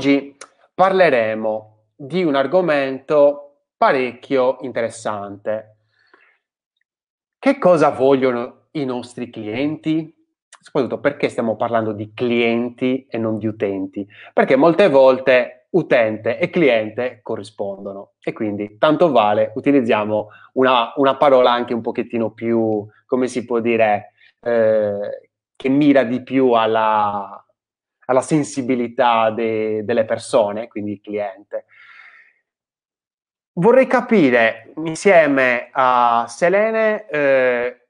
Oggi parleremo di un argomento parecchio interessante. Che cosa vogliono i nostri clienti? Soprattutto perché stiamo parlando di clienti e non di utenti? Perché molte volte utente e cliente corrispondono e quindi tanto vale utilizziamo una, una parola anche un pochettino più, come si può dire, eh, che mira di più alla, alla sensibilità de, delle persone, quindi il cliente. Vorrei capire insieme a Selene eh,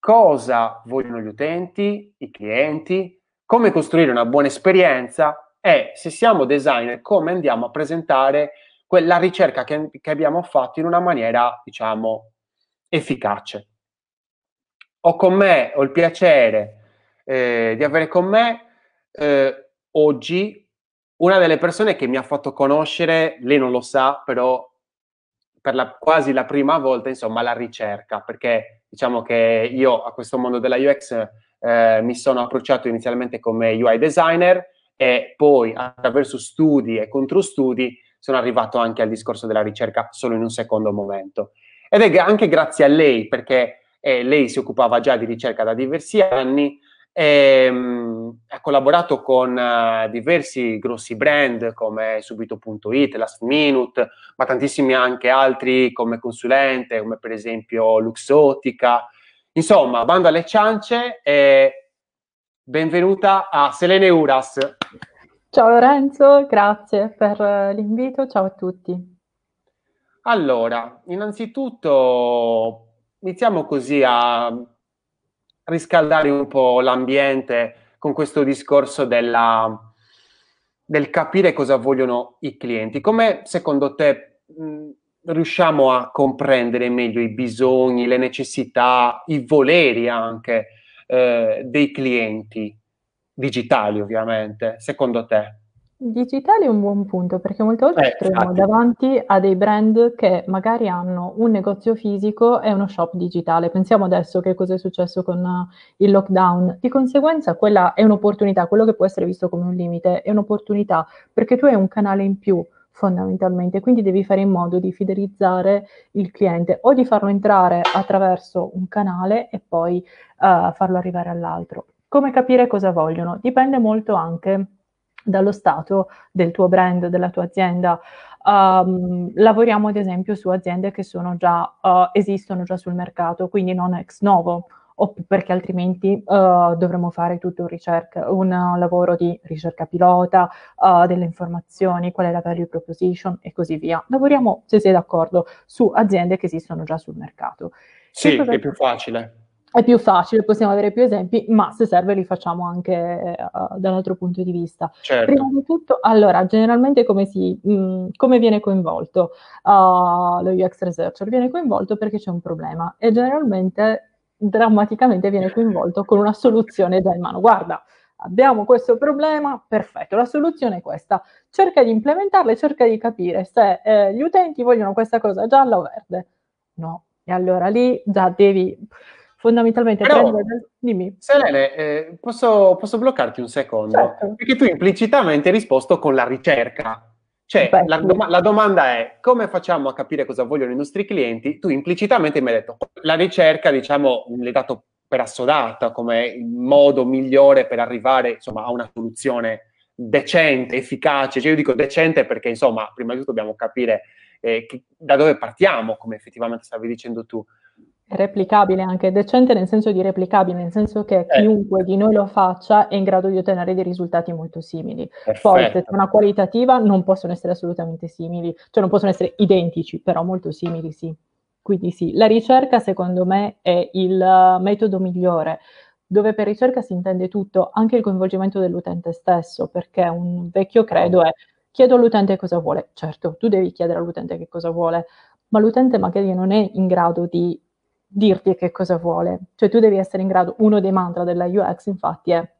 cosa vogliono gli utenti, i clienti, come costruire una buona esperienza e se siamo designer come andiamo a presentare quella ricerca che, che abbiamo fatto in una maniera, diciamo, efficace. Ho con me, ho il piacere eh, di avere con me eh, oggi una delle persone che mi ha fatto conoscere, lei non lo sa, però per la, quasi la prima volta, insomma, la ricerca, perché diciamo che io a questo mondo della UX eh, mi sono approcciato inizialmente come UI designer e poi attraverso studi e controstudi sono arrivato anche al discorso della ricerca solo in un secondo momento. Ed è anche grazie a lei, perché eh, lei si occupava già di ricerca da diversi anni, e, ehm, ha collaborato con uh, diversi grossi brand come Subito.it, Last Minute, ma tantissimi anche altri come consulente, come per esempio Luxottica. Insomma, bando alle ciance e benvenuta a Selene Uras. Ciao Lorenzo, grazie per l'invito, ciao a tutti. Allora, innanzitutto iniziamo così a riscaldare un po' l'ambiente con questo discorso della, del capire cosa vogliono i clienti. Come secondo te mh, riusciamo a comprendere meglio i bisogni, le necessità, i voleri anche eh, dei clienti digitali, ovviamente, secondo te? Digitale è un buon punto perché molte volte Eh, ci troviamo infatti. davanti a dei brand che magari hanno un negozio fisico e uno shop digitale. Pensiamo adesso che cosa è successo con eh, il lockdown. Di conseguenza quella è un'opportunità, quello che può essere visto come un limite è un'opportunità perché tu hai un canale in più fondamentalmente, quindi devi fare in modo di fidelizzare il cliente o di farlo entrare attraverso un canale e poi eh, farlo arrivare all'altro. Come capire cosa vogliono? Dipende molto anche dallo stato del tuo brand, della tua azienda. Um, lavoriamo ad esempio su aziende che sono già, uh, esistono già sul mercato, quindi non ex novo, perché altrimenti uh, dovremmo fare tutto un, ricerca, un lavoro di ricerca pilota, uh, delle informazioni, qual è la value proposition e così via. Lavoriamo, se sei d'accordo, su aziende che esistono già sul mercato. Sì, è più facile è più facile, possiamo avere più esempi, ma se serve li facciamo anche uh, dall'altro punto di vista. Certo. Prima di tutto, allora, generalmente come, si, mh, come viene coinvolto uh, lo UX researcher? Viene coinvolto perché c'è un problema e generalmente, drammaticamente, viene coinvolto con una soluzione già in mano. Guarda, abbiamo questo problema, perfetto, la soluzione è questa. Cerca di implementarla e cerca di capire se eh, gli utenti vogliono questa cosa gialla o verde. No, e allora lì già devi fondamentalmente Però, prendere... Dimmi. Selene, eh, posso, posso, bloccarti un secondo? Certo. Perché tu implicitamente hai risposto con la ricerca. Cioè, Beh, la, dom- la, domanda è come facciamo a capire cosa vogliono i nostri clienti? Tu implicitamente mi hai detto, la ricerca, diciamo, l'hai dato per assodata come il modo migliore per arrivare, insomma, a una soluzione decente, efficace. Cioè, io dico decente perché, insomma, prima di tutto dobbiamo capire eh, che, da dove partiamo, come effettivamente stavi dicendo tu. Replicabile anche, decente nel senso di replicabile, nel senso che Eh. chiunque di noi lo faccia è in grado di ottenere dei risultati molto simili. Perfetto. Poi, se c'è una qualitativa, non possono essere assolutamente simili, cioè non possono essere identici, però molto simili sì. Quindi sì, la ricerca secondo me è il uh, metodo migliore, dove per ricerca si intende tutto, anche il coinvolgimento dell'utente stesso, perché un vecchio credo è chiedo all'utente cosa vuole. Certo, tu devi chiedere all'utente che cosa vuole, ma l'utente magari non è in grado di dirti che cosa vuole. Cioè tu devi essere in grado, uno dei mantra della UX infatti è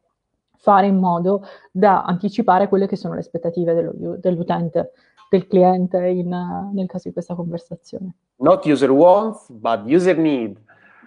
fare in modo da anticipare quelle che sono le aspettative dello, dell'utente, del cliente in, nel caso di questa conversazione. Not user wants, but user need.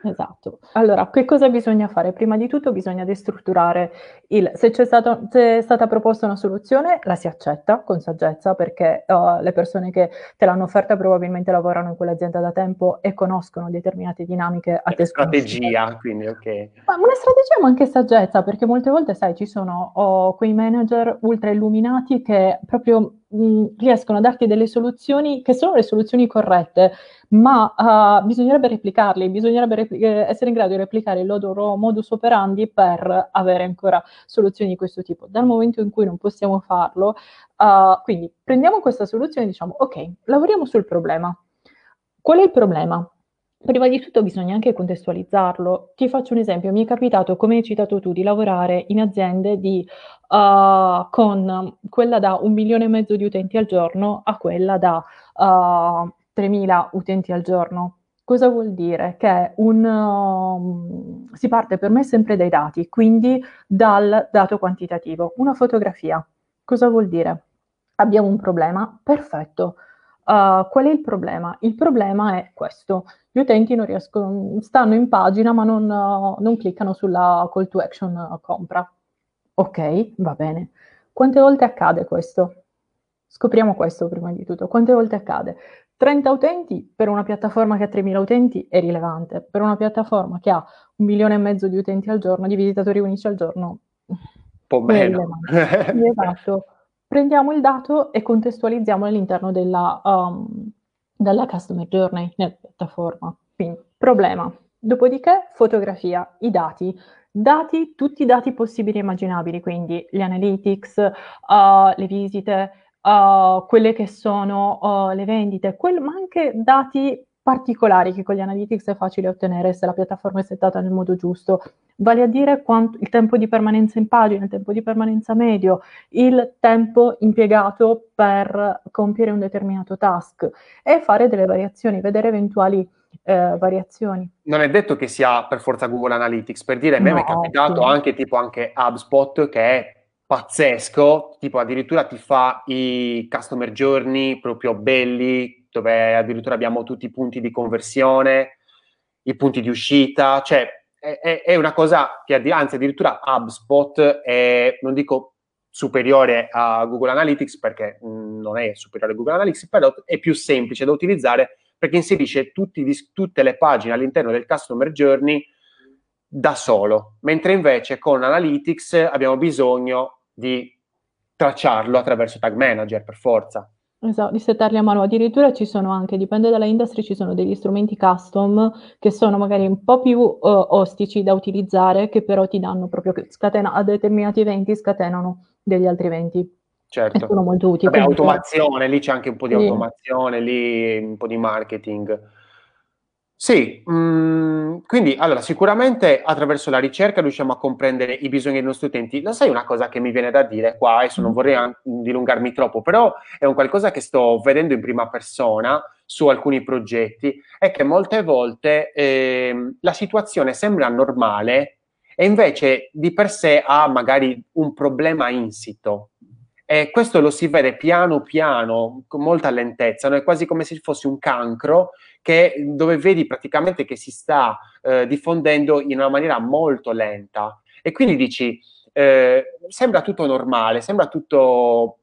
Esatto. Allora, che cosa bisogna fare? Prima di tutto bisogna destrutturare il... Se c'è, stato, se è stata proposta una soluzione, la si accetta con saggezza perché uh, le persone che te l'hanno offerta probabilmente lavorano in quell'azienda da tempo e conoscono determinate dinamiche a te Strategia, quindi ok. Ma una strategia ma anche saggezza, perché molte volte, sai, ci sono oh, quei manager ultra illuminati che proprio mh, riescono a darti delle soluzioni che sono le soluzioni corrette, ma uh, bisognerebbe replicarli, bisognerebbe repli- eh, essere in grado di replicare il loro modus operandi per avere ancora soluzioni di questo tipo. Dal momento in cui non possiamo farlo, uh, quindi prendiamo questa soluzione e diciamo, ok, lavoriamo sul problema. Qual è il problema? Prima di tutto bisogna anche contestualizzarlo. Ti faccio un esempio, mi è capitato, come hai citato tu, di lavorare in aziende di, uh, con quella da un milione e mezzo di utenti al giorno a quella da uh, 3.000 utenti al giorno. Cosa vuol dire? Che un, um, si parte per me sempre dai dati, quindi dal dato quantitativo. Una fotografia. Cosa vuol dire? Abbiamo un problema? Perfetto. Uh, qual è il problema? Il problema è questo. Gli utenti non riescono, stanno in pagina ma non, uh, non cliccano sulla call to action uh, compra. Ok, va bene. Quante volte accade questo? Scopriamo questo prima di tutto. Quante volte accade? 30 utenti per una piattaforma che ha 3.000 utenti è rilevante, per una piattaforma che ha un milione e mezzo di utenti al giorno, di visitatori unici al giorno, un po' meno. esatto. Prendiamo il dato e contestualizziamo all'interno della, um, della customer journey nella piattaforma. Quindi, problema. Dopodiché, fotografia, i dati. Dati, tutti i dati possibili e immaginabili, quindi gli analytics, uh, le visite, uh, quelle che sono uh, le vendite, quel, ma anche dati particolari che con gli analytics è facile ottenere se la piattaforma è settata nel modo giusto, vale a dire quanto, il tempo di permanenza in pagina, il tempo di permanenza medio, il tempo impiegato per compiere un determinato task e fare delle variazioni, vedere eventuali eh, variazioni. Non è detto che sia per forza Google Analytics, per dire, a me no, è capitato sì. anche tipo anche HubSpot che è pazzesco, tipo addirittura ti fa i customer journey proprio belli, dove addirittura abbiamo tutti i punti di conversione, i punti di uscita, cioè è, è una cosa che anzi addirittura HubSpot è, non dico superiore a Google Analytics perché non è superiore a Google Analytics, però è più semplice da utilizzare perché inserisce tutti, tutte le pagine all'interno del customer journey da solo, mentre invece con Analytics abbiamo bisogno di tracciarlo attraverso Tag Manager per forza. Esatto, di settarli a mano. Addirittura ci sono anche, dipende dalla industria, ci sono degli strumenti custom che sono magari un po' più uh, ostici da utilizzare, che però ti danno proprio, scatena, a determinati eventi scatenano degli altri eventi. Certo. E sono molto utili. Vabbè, automazione, lì c'è anche un po' di sì. automazione, lì un po' di marketing. Sì, mh, mm, quindi allora sicuramente attraverso la ricerca riusciamo a comprendere i bisogni dei nostri utenti. Lo sai una cosa che mi viene da dire qua, adesso non vorrei an- dilungarmi troppo, però è un qualcosa che sto vedendo in prima persona su alcuni progetti, è che molte volte eh, la situazione sembra normale e invece di per sé ha magari un problema insito. E questo lo si vede piano piano, con molta lentezza, no? è quasi come se fosse un cancro che, dove vedi praticamente che si sta eh, diffondendo in una maniera molto lenta. E quindi dici, eh, sembra tutto normale, sembra tutto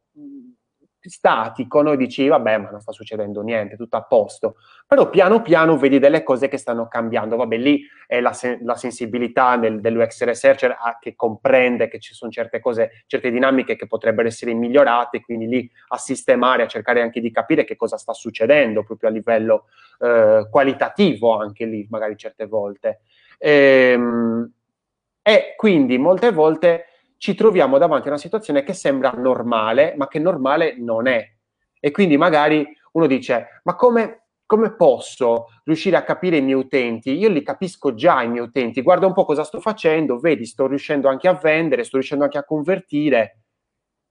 statico, noi dici vabbè ma non sta succedendo niente, tutto a posto, però piano piano vedi delle cose che stanno cambiando, vabbè lì è la, sen- la sensibilità del, dell'UX researcher a, che comprende che ci sono certe cose, certe dinamiche che potrebbero essere migliorate, quindi lì a sistemare, a cercare anche di capire che cosa sta succedendo proprio a livello eh, qualitativo anche lì magari certe volte. Ehm, e quindi molte volte ci troviamo davanti a una situazione che sembra normale, ma che normale non è. E quindi magari uno dice, ma come, come posso riuscire a capire i miei utenti? Io li capisco già i miei utenti, guarda un po' cosa sto facendo, vedi, sto riuscendo anche a vendere, sto riuscendo anche a convertire.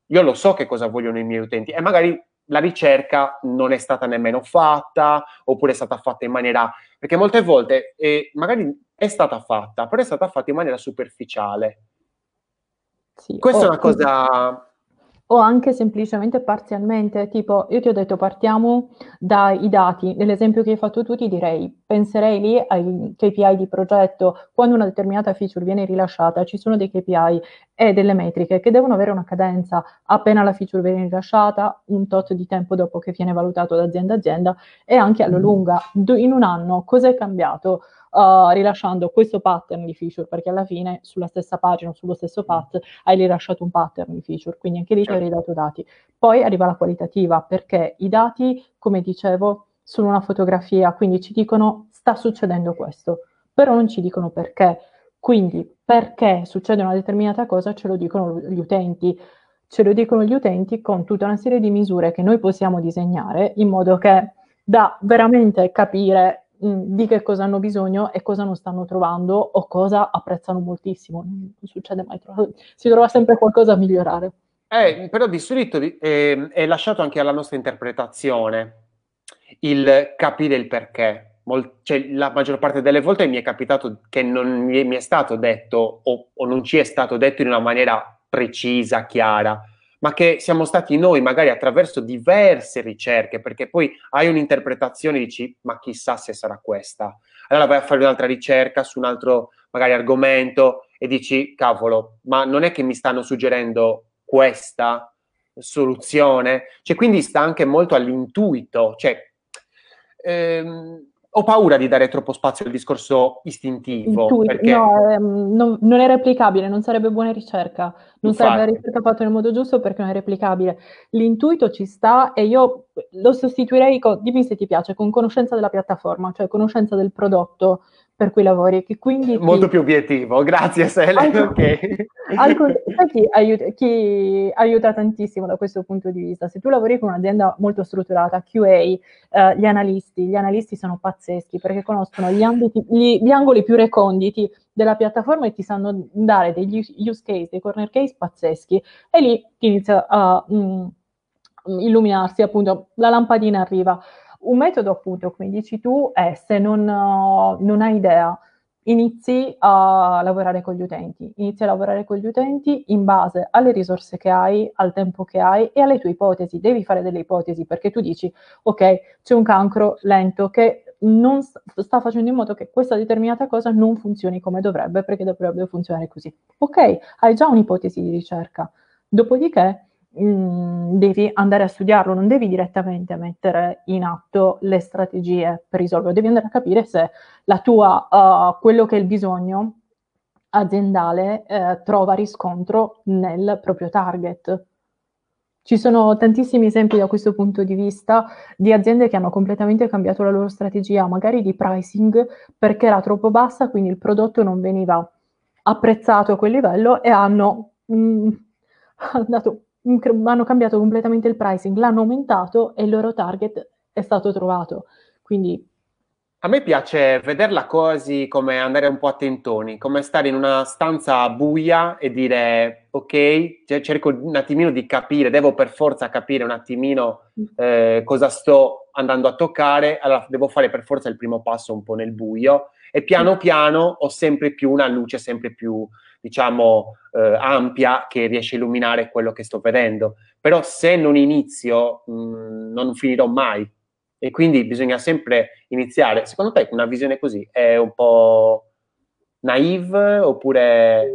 Io lo so che cosa vogliono i miei utenti e magari la ricerca non è stata nemmeno fatta oppure è stata fatta in maniera perché molte volte eh, magari è stata fatta, però è stata fatta in maniera superficiale sì, Questa è una cosa o anche semplicemente parzialmente, tipo io ti ho detto partiamo dai dati, nell'esempio che hai fatto tu ti direi, penserei lì ai KPI di progetto, quando una determinata feature viene rilasciata ci sono dei KPI e delle metriche che devono avere una cadenza appena la feature viene rilasciata, un tot di tempo dopo che viene valutato da azienda a azienda e anche alla mm. lunga, in un anno cosa è cambiato? Uh, rilasciando questo pattern di feature, perché alla fine sulla stessa pagina, sullo stesso path, hai rilasciato un pattern di feature, quindi anche lì certo. ti hai ridato dati. Poi arriva la qualitativa, perché i dati, come dicevo, sono una fotografia, quindi ci dicono sta succedendo questo, però non ci dicono perché. Quindi perché succede una determinata cosa ce lo dicono gli utenti. Ce lo dicono gli utenti con tutta una serie di misure che noi possiamo disegnare in modo che da veramente capire Mm, di che cosa hanno bisogno e cosa non stanno trovando o cosa apprezzano moltissimo. Non succede mai, si trova sempre qualcosa a migliorare. Eh, però di solito eh, è lasciato anche alla nostra interpretazione il capire il perché. Mol- cioè, la maggior parte delle volte mi è capitato che non mi è, mi è stato detto o, o non ci è stato detto in una maniera precisa, chiara ma che siamo stati noi, magari attraverso diverse ricerche, perché poi hai un'interpretazione e dici, ma chissà se sarà questa. Allora vai a fare un'altra ricerca su un altro, magari, argomento e dici, cavolo, ma non è che mi stanno suggerendo questa soluzione? Cioè, quindi sta anche molto all'intuito, cioè... Ehm, ho paura di dare troppo spazio al discorso istintivo. Intuit- perché... No, ehm, non, non, è replicabile, non sarebbe buona ricerca. Non Infatti. sarebbe ricerca fatta nel modo giusto perché non è replicabile. L'intuito ci sta e io lo sostituirei con, dimmi se ti piace, con conoscenza della piattaforma, cioè conoscenza del prodotto per cui lavori. Che quindi Molto ti... più obiettivo, grazie Sele. Al, okay. al, chi, aiuta, chi aiuta tantissimo da questo punto di vista? Se tu lavori con un'azienda molto strutturata, QA, eh, gli analisti, gli analisti sono pazzeschi perché conoscono gli, ambiti, gli, gli angoli più reconditi della piattaforma e ti sanno dare degli use case, dei corner case pazzeschi e lì ti inizia a mm, illuminarsi appunto, la lampadina arriva. Un metodo, appunto, come dici tu, è se non, uh, non hai idea, inizi a lavorare con gli utenti, inizi a lavorare con gli utenti in base alle risorse che hai, al tempo che hai e alle tue ipotesi. Devi fare delle ipotesi perché tu dici, ok, c'è un cancro lento che non sta facendo in modo che questa determinata cosa non funzioni come dovrebbe perché dovrebbe funzionare così. Ok, hai già un'ipotesi di ricerca. Dopodiché Mm, devi andare a studiarlo, non devi direttamente mettere in atto le strategie per risolverlo, devi andare a capire se la tua, uh, quello che è il bisogno aziendale eh, trova riscontro nel proprio target. Ci sono tantissimi esempi da questo punto di vista di aziende che hanno completamente cambiato la loro strategia, magari di pricing, perché era troppo bassa, quindi il prodotto non veniva apprezzato a quel livello e hanno mm, dato hanno cambiato completamente il pricing, l'hanno aumentato e il loro target è stato trovato. Quindi a me piace vederla così come andare un po' a tentoni, come stare in una stanza buia e dire ok, cerco un attimino di capire, devo per forza capire un attimino eh, cosa sto andando a toccare, allora devo fare per forza il primo passo un po' nel buio e piano piano ho sempre più una luce sempre più diciamo, eh, ampia che riesce a illuminare quello che sto vedendo. Però se non inizio, mh, mm, non finirò mai. E quindi bisogna sempre iniziare. Secondo te una visione così è un po' naive oppure...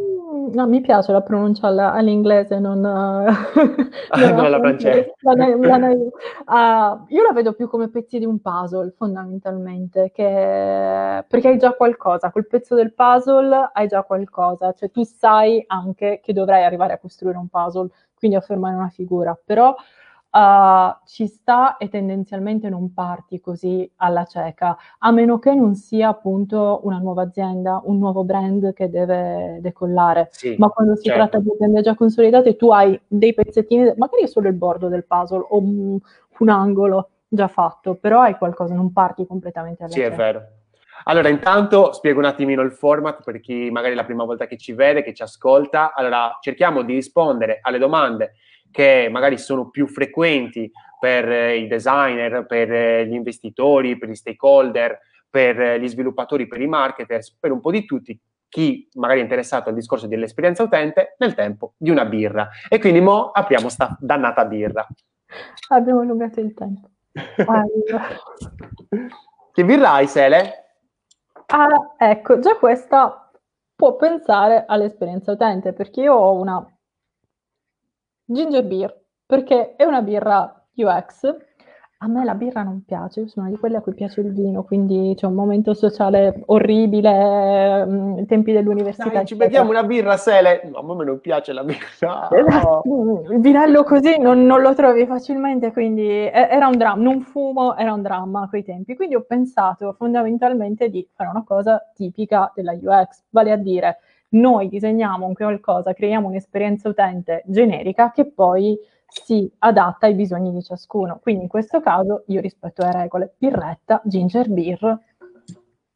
No, mi piace la pronuncia all'inglese, non, non, non la francese. Uh, io la vedo più come pezzi di un puzzle, fondamentalmente, che, perché hai già qualcosa, col pezzo del puzzle hai già qualcosa, cioè tu sai anche che dovrai arrivare a costruire un puzzle, quindi a formare una figura, però uh, ci sta e tendenzialmente non parti così alla cieca, a meno che non sia appunto una nuova azienda, un nuovo brand che deve decollare. Sì, Ma quando si certo. tratta di aziende già consolidate, tu hai dei pezzettini, magari solo il bordo del puzzle o un, un angolo già fatto, però hai qualcosa, non parti completamente alla sì, cieca. Sì, è vero. Allora, intanto spiego un attimino il format per chi magari è la prima volta che ci vede, che ci ascolta. Allora, cerchiamo di rispondere alle domande che magari sono più frequenti per eh, i designer, per eh, gli investitori, per gli stakeholder, per eh, gli sviluppatori, per i marketers, per un po' di tutti, chi magari è interessato al discorso dell'esperienza utente nel tempo di una birra. E quindi mo apriamo sta dannata birra. Abbiamo allungato il tempo. Allora. che birra hai, Sele? Ah, ecco, già questa può pensare all'esperienza utente, perché io ho una ginger beer, perché è una birra UX a me la birra non piace, io sono di quelle a cui piace il vino, quindi c'è un momento sociale orribile, mh, mm, tempi dell'università. Dai, ci beviamo una birra, Sele. No, a me non piace la birra. Esatto. Il vinello così non, non, lo trovi facilmente, quindi era un dramma. Non fumo, era un dramma a quei tempi. Quindi ho pensato fondamentalmente di fare una cosa tipica della UX, vale a dire noi disegniamo un qualcosa, creiamo un'esperienza utente generica che poi si adatta ai bisogni di ciascuno. Quindi in questo caso io rispetto le regole birretta, ginger beer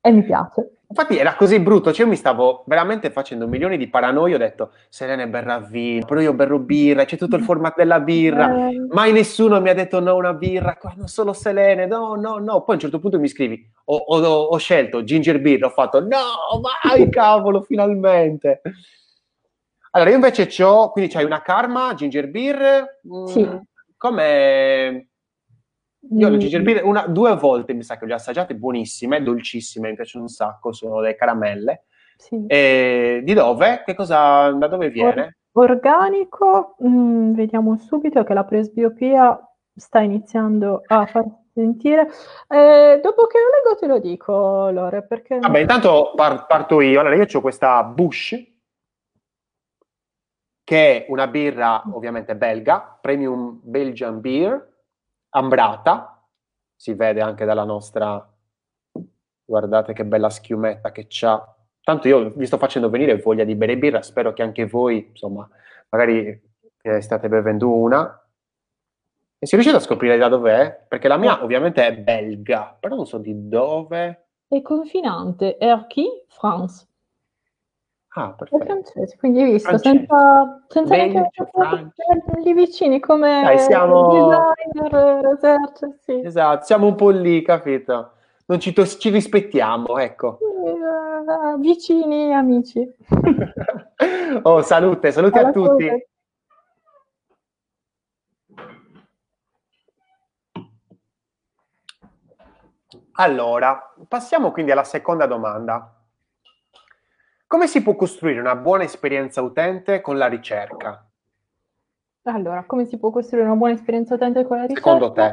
e mi piace. Infatti era così brutto, cioè io mi stavo veramente facendo milioni di paranoie, ho detto Serena berrà vino, però io berro birra, c'è tutto il format della birra, eh. mai nessuno mi ha detto no una birra, non solo Selene, no, no, no, poi a un certo punto mi scrivi, ho, ho, ho scelto ginger beer, ho fatto no, vai cavolo, finalmente. Allora, io invece ho, quindi c'hai una Karma, ginger beer, mm, sì. come... Io mm. ginger beer una, due volte mi sa che le ho assaggiate, buonissime, dolcissime, mi piacciono un sacco, sono delle caramelle. Sì. E di dove? Che cosa, da dove viene? Or- organico, mm, vediamo subito che la presbiopia sta iniziando a far sentire. Eh, dopo che lo leggo te lo dico, Lore, perché... Vabbè, intanto par- parto io. Allora, io ho questa Bush, che è una birra ovviamente belga, Premium Belgian Beer, ambrata, si vede anche dalla nostra, guardate che bella schiumetta che c'ha. Tanto io vi sto facendo venire voglia di bere birra, spero che anche voi, insomma, magari eh, state bevendo una. E si riuscite a scoprire da dov'è? Perché la mia ovviamente è belga, però non so di dove. È confinante, Erquy, France. Ah, perfetto. È francese, quindi hai visto, francese. senza, senza neanche lì vicini come Dai, siamo... designer, researcher, sì. Esatto, siamo un po' lì, capito? Non ci, to- ci rispettiamo, ecco. Uh, vicini, amici. oh, salute, salute Alla a tutti. Salute. Allora, passiamo quindi alla seconda domanda. Come si può costruire una buona esperienza utente con la ricerca? Allora, come si può costruire una buona esperienza utente con la ricerca? Secondo te?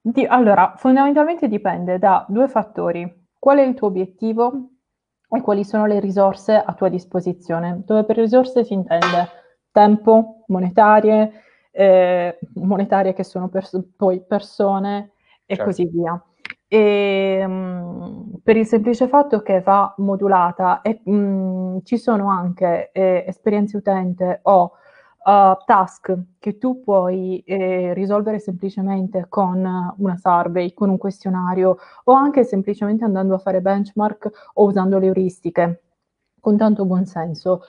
Di, allora, fondamentalmente dipende da due fattori. Qual è il tuo obiettivo e quali sono le risorse a tua disposizione? Dove per risorse si intende tempo, monetarie, eh, monetarie che sono pers- poi persone e certo. così via. E, mh, per il semplice fatto che va modulata e mh, ci sono anche eh, esperienze utente o uh, task che tu puoi eh, risolvere semplicemente con una survey, con un questionario o anche semplicemente andando a fare benchmark o usando le euristiche con tanto buonsenso.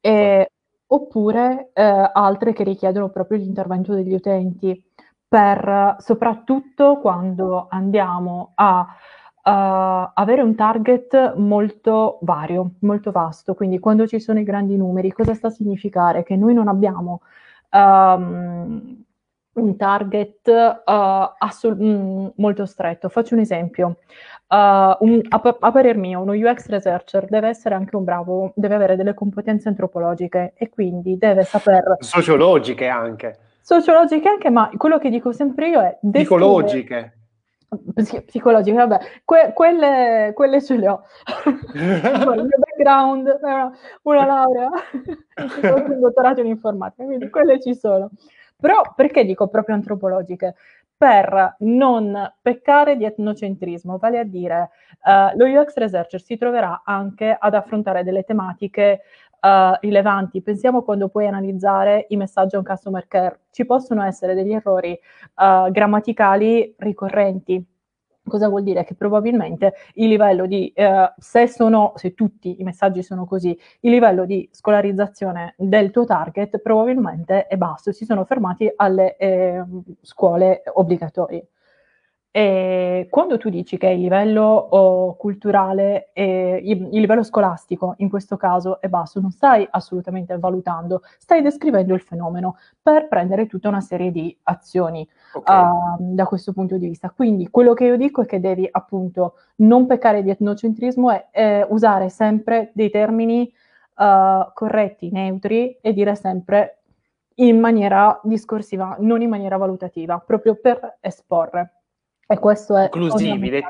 E, oppure eh, altre che richiedono proprio l'intervento degli utenti per soprattutto quando andiamo a uh, avere un target molto vario, molto vasto. Quindi quando ci sono i grandi numeri, cosa sta a significare? Che noi non abbiamo um, un target uh, assol- mm, molto stretto. Faccio un esempio. Uh, un, a, a, parer mio, uno UX researcher deve essere anche un bravo, deve avere delle competenze antropologiche e quindi deve saper... Sociologiche anche sociologiche anche, ma quello che dico sempre io è... Psicologiche. Psicologiche, vabbè, que- quelle, quelle, ce le ho. il mio background, una, una laurea, un dottorato in informatica, quindi quelle ci sono. Però perché dico proprio antropologiche? Per non peccare di etnocentrismo, vale a dire uh, lo UX Researcher si troverà anche ad affrontare delle tematiche uh, rilevanti. Pensiamo quando puoi analizzare i messaggi a un customer care. Ci possono essere degli errori uh, grammaticali ricorrenti. Cosa vuol dire? Che probabilmente il livello di, eh, se, sono, se tutti i messaggi sono così, il livello di scolarizzazione del tuo target probabilmente è basso, si sono fermati alle eh, scuole obbligatorie. E quando tu dici che il livello oh, culturale e il, il, livello scolastico in questo caso è basso, non stai assolutamente valutando, stai descrivendo il fenomeno per prendere tutta una serie di azioni okay. uh, da questo punto di vista. Quindi quello che io dico è che devi appunto non peccare di etnocentrismo e eh, usare sempre dei termini uh, corretti, neutri e dire sempre in maniera discorsiva, non in maniera valutativa, proprio per esporre. E questo è... Inclusivi, de-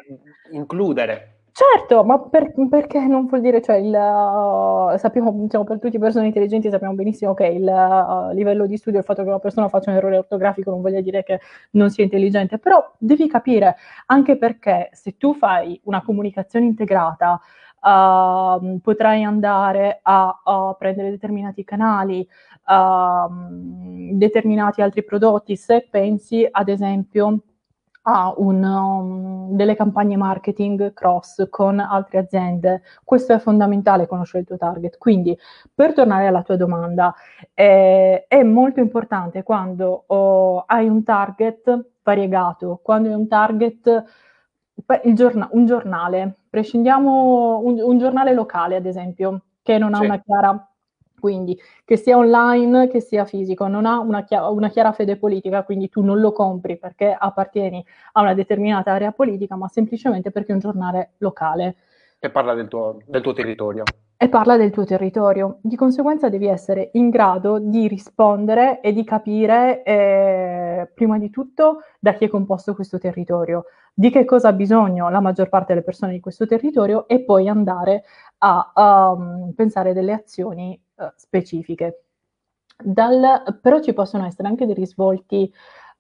includere. Certo, ma per, perché non vuol dire, cioè, il, uh, sappiamo, diciamo, per tutte le persone intelligenti sappiamo benissimo che il uh, livello di studio, il fatto che una persona faccia un errore ortografico non voglia dire che non sia intelligente, però devi capire anche perché se tu fai una comunicazione integrata, uh, potrai andare a, a, prendere determinati canali, uh, determinati altri prodotti, se pensi ad esempio ha un, um, delle campagne marketing cross con altre aziende. Questo è fondamentale conoscere il tuo target. Quindi, per tornare alla tua domanda, eh, è molto importante quando oh, hai un target variegato, quando hai un target, giorna- un giornale, prescindiamo un, un giornale locale, ad esempio, che non ha sì. una chiara quindi che sia online, che sia fisico, non ha una, chia- una, chiara fede politica, quindi tu non lo compri perché appartieni a una determinata area politica, ma semplicemente perché è un giornale locale. E parla del tuo, del tuo territorio. E parla del tuo territorio. Di conseguenza devi essere in grado di rispondere e di capire, eh, prima di tutto, da chi è composto questo territorio, di che cosa ha bisogno la maggior parte delle persone di questo territorio e poi andare a, um, pensare delle azioni uh, specifiche. Dal, però ci possono essere anche dei risvolti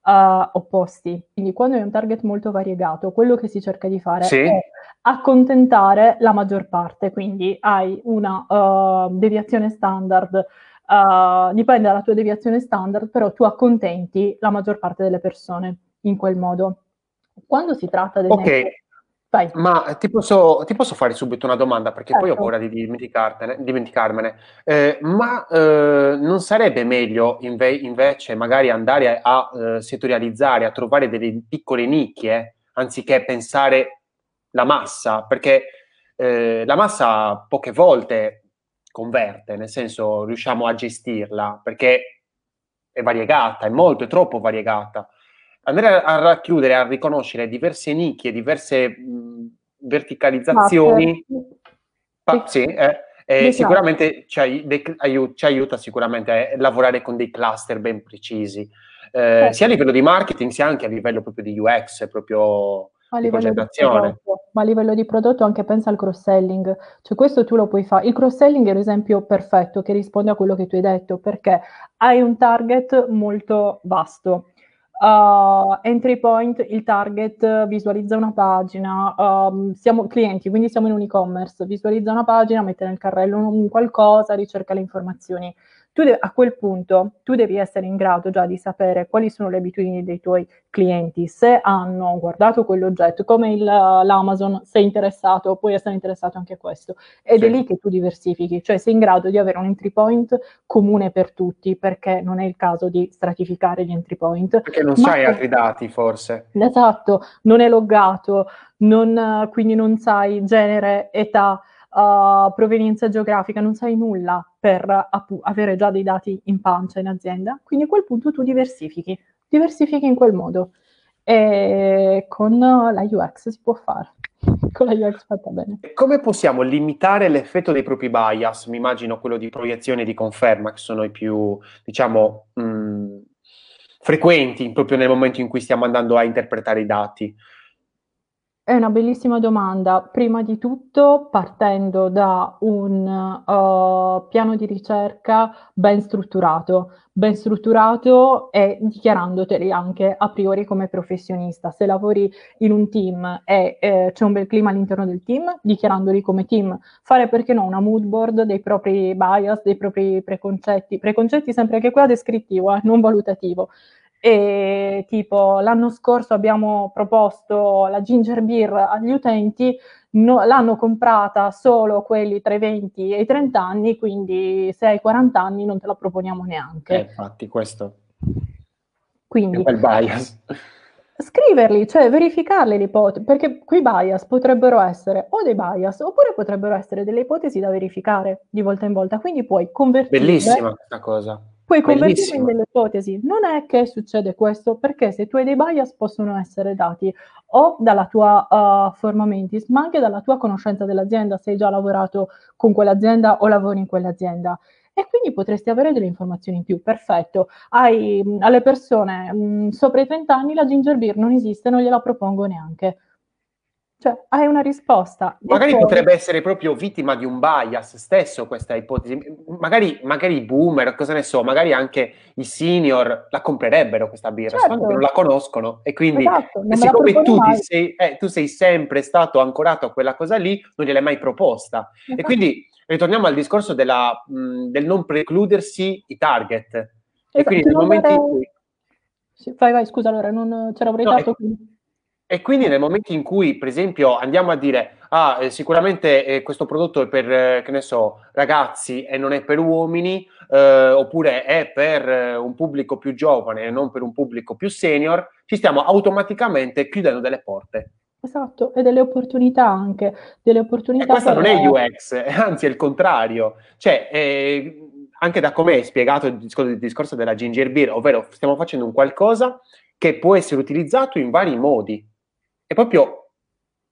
uh, opposti, quindi quando hai un target molto variegato, quello che si cerca di fare sì. è accontentare la maggior parte, quindi hai una uh, deviazione standard, dipende dalla tua deviazione standard, però tu accontenti la maggior parte delle persone in quel modo. Quando si tratta, ad esempio, okay. Vai. Ma ti posso, ti posso, fare subito una domanda perché certo. poi ho certo. paura di dimenticarmene. Eh, ma eh, non sarebbe meglio inve- invece magari andare a, a uh, settorializzare, a trovare delle piccole nicchie anziché pensare la massa? Perché eh, la massa poche volte converte, nel senso riusciamo a gestirla perché è variegata, è molto, è troppo variegata andare a racchiudere, a riconoscere diverse nicchie, diverse mh, verticalizzazioni, pa- sì, eh, eh, sicuramente ci, ai- ci, aiuta sicuramente a lavorare con dei cluster ben precisi, eh, sia a livello di marketing sia anche a livello proprio di UX, proprio a livello di prodotto, ma a livello di prodotto anche pensa al cross-selling, cioè questo tu lo puoi fare. Il cross-selling è l'esempio perfetto che risponde a quello che tu hai detto, perché hai un target molto vasto Uh, entry point, il target visualizza una pagina, um, siamo clienti, quindi siamo in un e-commerce, visualizza una pagina, mette nel carrello un qualcosa, ricerca le informazioni tu de- a quel punto tu devi essere in grado già di sapere quali sono le abitudini dei tuoi clienti, se hanno guardato quell'oggetto, come il, l'Amazon, sei interessato, puoi essere interessato anche a questo. Ed sì. è lì che tu diversifichi, cioè sei in grado di avere un entry point comune per tutti, perché non è il caso di stratificare gli entry point. Perché non sai altri dati, forse. Esatto, non è loggato, non, quindi non sai genere, età, uh, provenienza geografica, non sai nulla per appu- avere già dei dati in pancia in azienda, quindi a quel punto tu diversifichi, diversifichi in quel modo. E con la UX si può fare, con la UX fatta bene. Come possiamo limitare l'effetto dei propri bias? Mi immagino quello di proiezione e di conferma, che sono i più, diciamo, mh, frequenti proprio nel momento in cui stiamo andando a interpretare i dati. È una bellissima domanda. Prima di tutto, partendo da un uh, piano di ricerca ben strutturato, ben strutturato e dichiarandoteli anche a priori come professionista. Se lavori in un team e eh, c'è un bel clima all'interno del team, dichiarandoli come team. Fare perché no una mood board dei propri bias, dei propri preconcetti, preconcetti sempre che qua descrittivo, eh, non valutativo e tipo l'anno scorso abbiamo proposto la ginger beer agli utenti, no, l'hanno comprata solo quelli tra i 20 e i 30 anni, quindi se hai 40 anni non te la proponiamo neanche. Eh, infatti questo quindi, è quel bias. Scriverli, cioè verificarli le ipotesi, perché quei bias potrebbero essere o dei bias oppure potrebbero essere delle ipotesi da verificare di volta in volta, quindi puoi convertire... Bellissima questa cosa. Puoi convertirlo in delle ipotesi. Non è che succede questo, perché se tu hai dei bias possono essere dati o dalla tua uh, forma mentis, ma anche dalla tua conoscenza dell'azienda, se hai già lavorato con quell'azienda o lavori in quell'azienda e quindi potresti avere delle informazioni in più. Perfetto. Hai, alle persone mh, sopra i 30 anni la ginger beer non esiste, non gliela propongo neanche. Cioè, hai una risposta. Magari poi... potrebbe essere proprio vittima di un bias stesso questa ipotesi. Magari, magari i boomer, cosa ne so, magari anche i senior la comprerebbero questa birra, certo. solo non la conoscono. E quindi, esatto, siccome tu, sei, eh, tu sei sempre stato ancorato a quella cosa lì, non gliel'hai mai proposta. Esatto. E quindi ritorniamo al discorso della, mh, del non precludersi i target. Esatto, e quindi nel momento in cui... Vai, vai, scusa, allora non c'era avrei no, dato... E, e quindi nel momento in cui, per esempio, andiamo a dire, ah, eh, sicuramente eh, questo prodotto è per, eh, che ne so, ragazzi e non è per uomini, eh, oppure è per eh, un pubblico più giovane e non per un pubblico più senior, ci stiamo automaticamente chiudendo delle porte. Esatto, e delle opportunità anche, delle opportunità. E questa per... non è UX, anzi è il contrario. Cioè, anche da come hai spiegato il discorso, il discorso della ginger beer, ovvero stiamo facendo un qualcosa che può essere utilizzato in vari modi. È proprio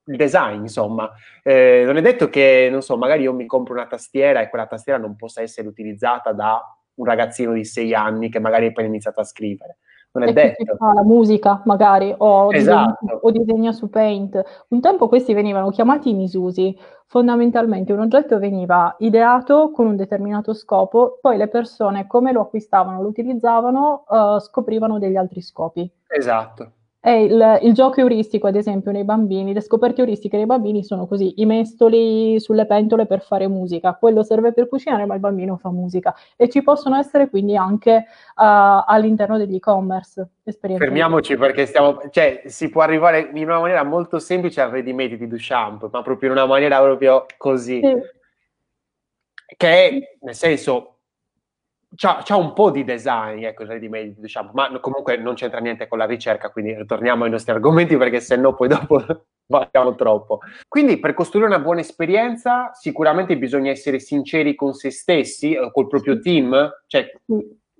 il design, insomma. Eh, non è detto che, non so, magari io mi compro una tastiera e quella tastiera non possa essere utilizzata da un ragazzino di sei anni che magari ha appena iniziato a scrivere non è detto. Fa la musica magari o, esatto. disegna, o, disegna, su Paint. Un tempo questi venivano chiamati misusi. Fondamentalmente un oggetto veniva ideato con un determinato scopo, poi le persone come lo acquistavano, lo utilizzavano, uh, scoprivano degli altri scopi. Esatto. Il, il, gioco euristico, ad esempio, nei bambini, le scoperte euristiche nei bambini sono così, i mestoli sulle pentole per fare musica, quello serve per cucinare, ma il bambino fa musica. E ci possono essere quindi anche uh, all'interno degli e-commerce. Fermiamoci perché stiamo, cioè, si può arrivare in una maniera molto semplice al ready made di Duchamp, ma proprio in una maniera proprio così. Sì. Che è, nel senso, c'ha, c'ha, un po' di design, ecco, ready made, diciamo, ma comunque non c'entra niente con la ricerca, quindi ritorniamo ai nostri argomenti perché se no poi dopo variamo troppo. Quindi per costruire una buona esperienza sicuramente bisogna essere sinceri con se stessi, eh, col proprio team, cioè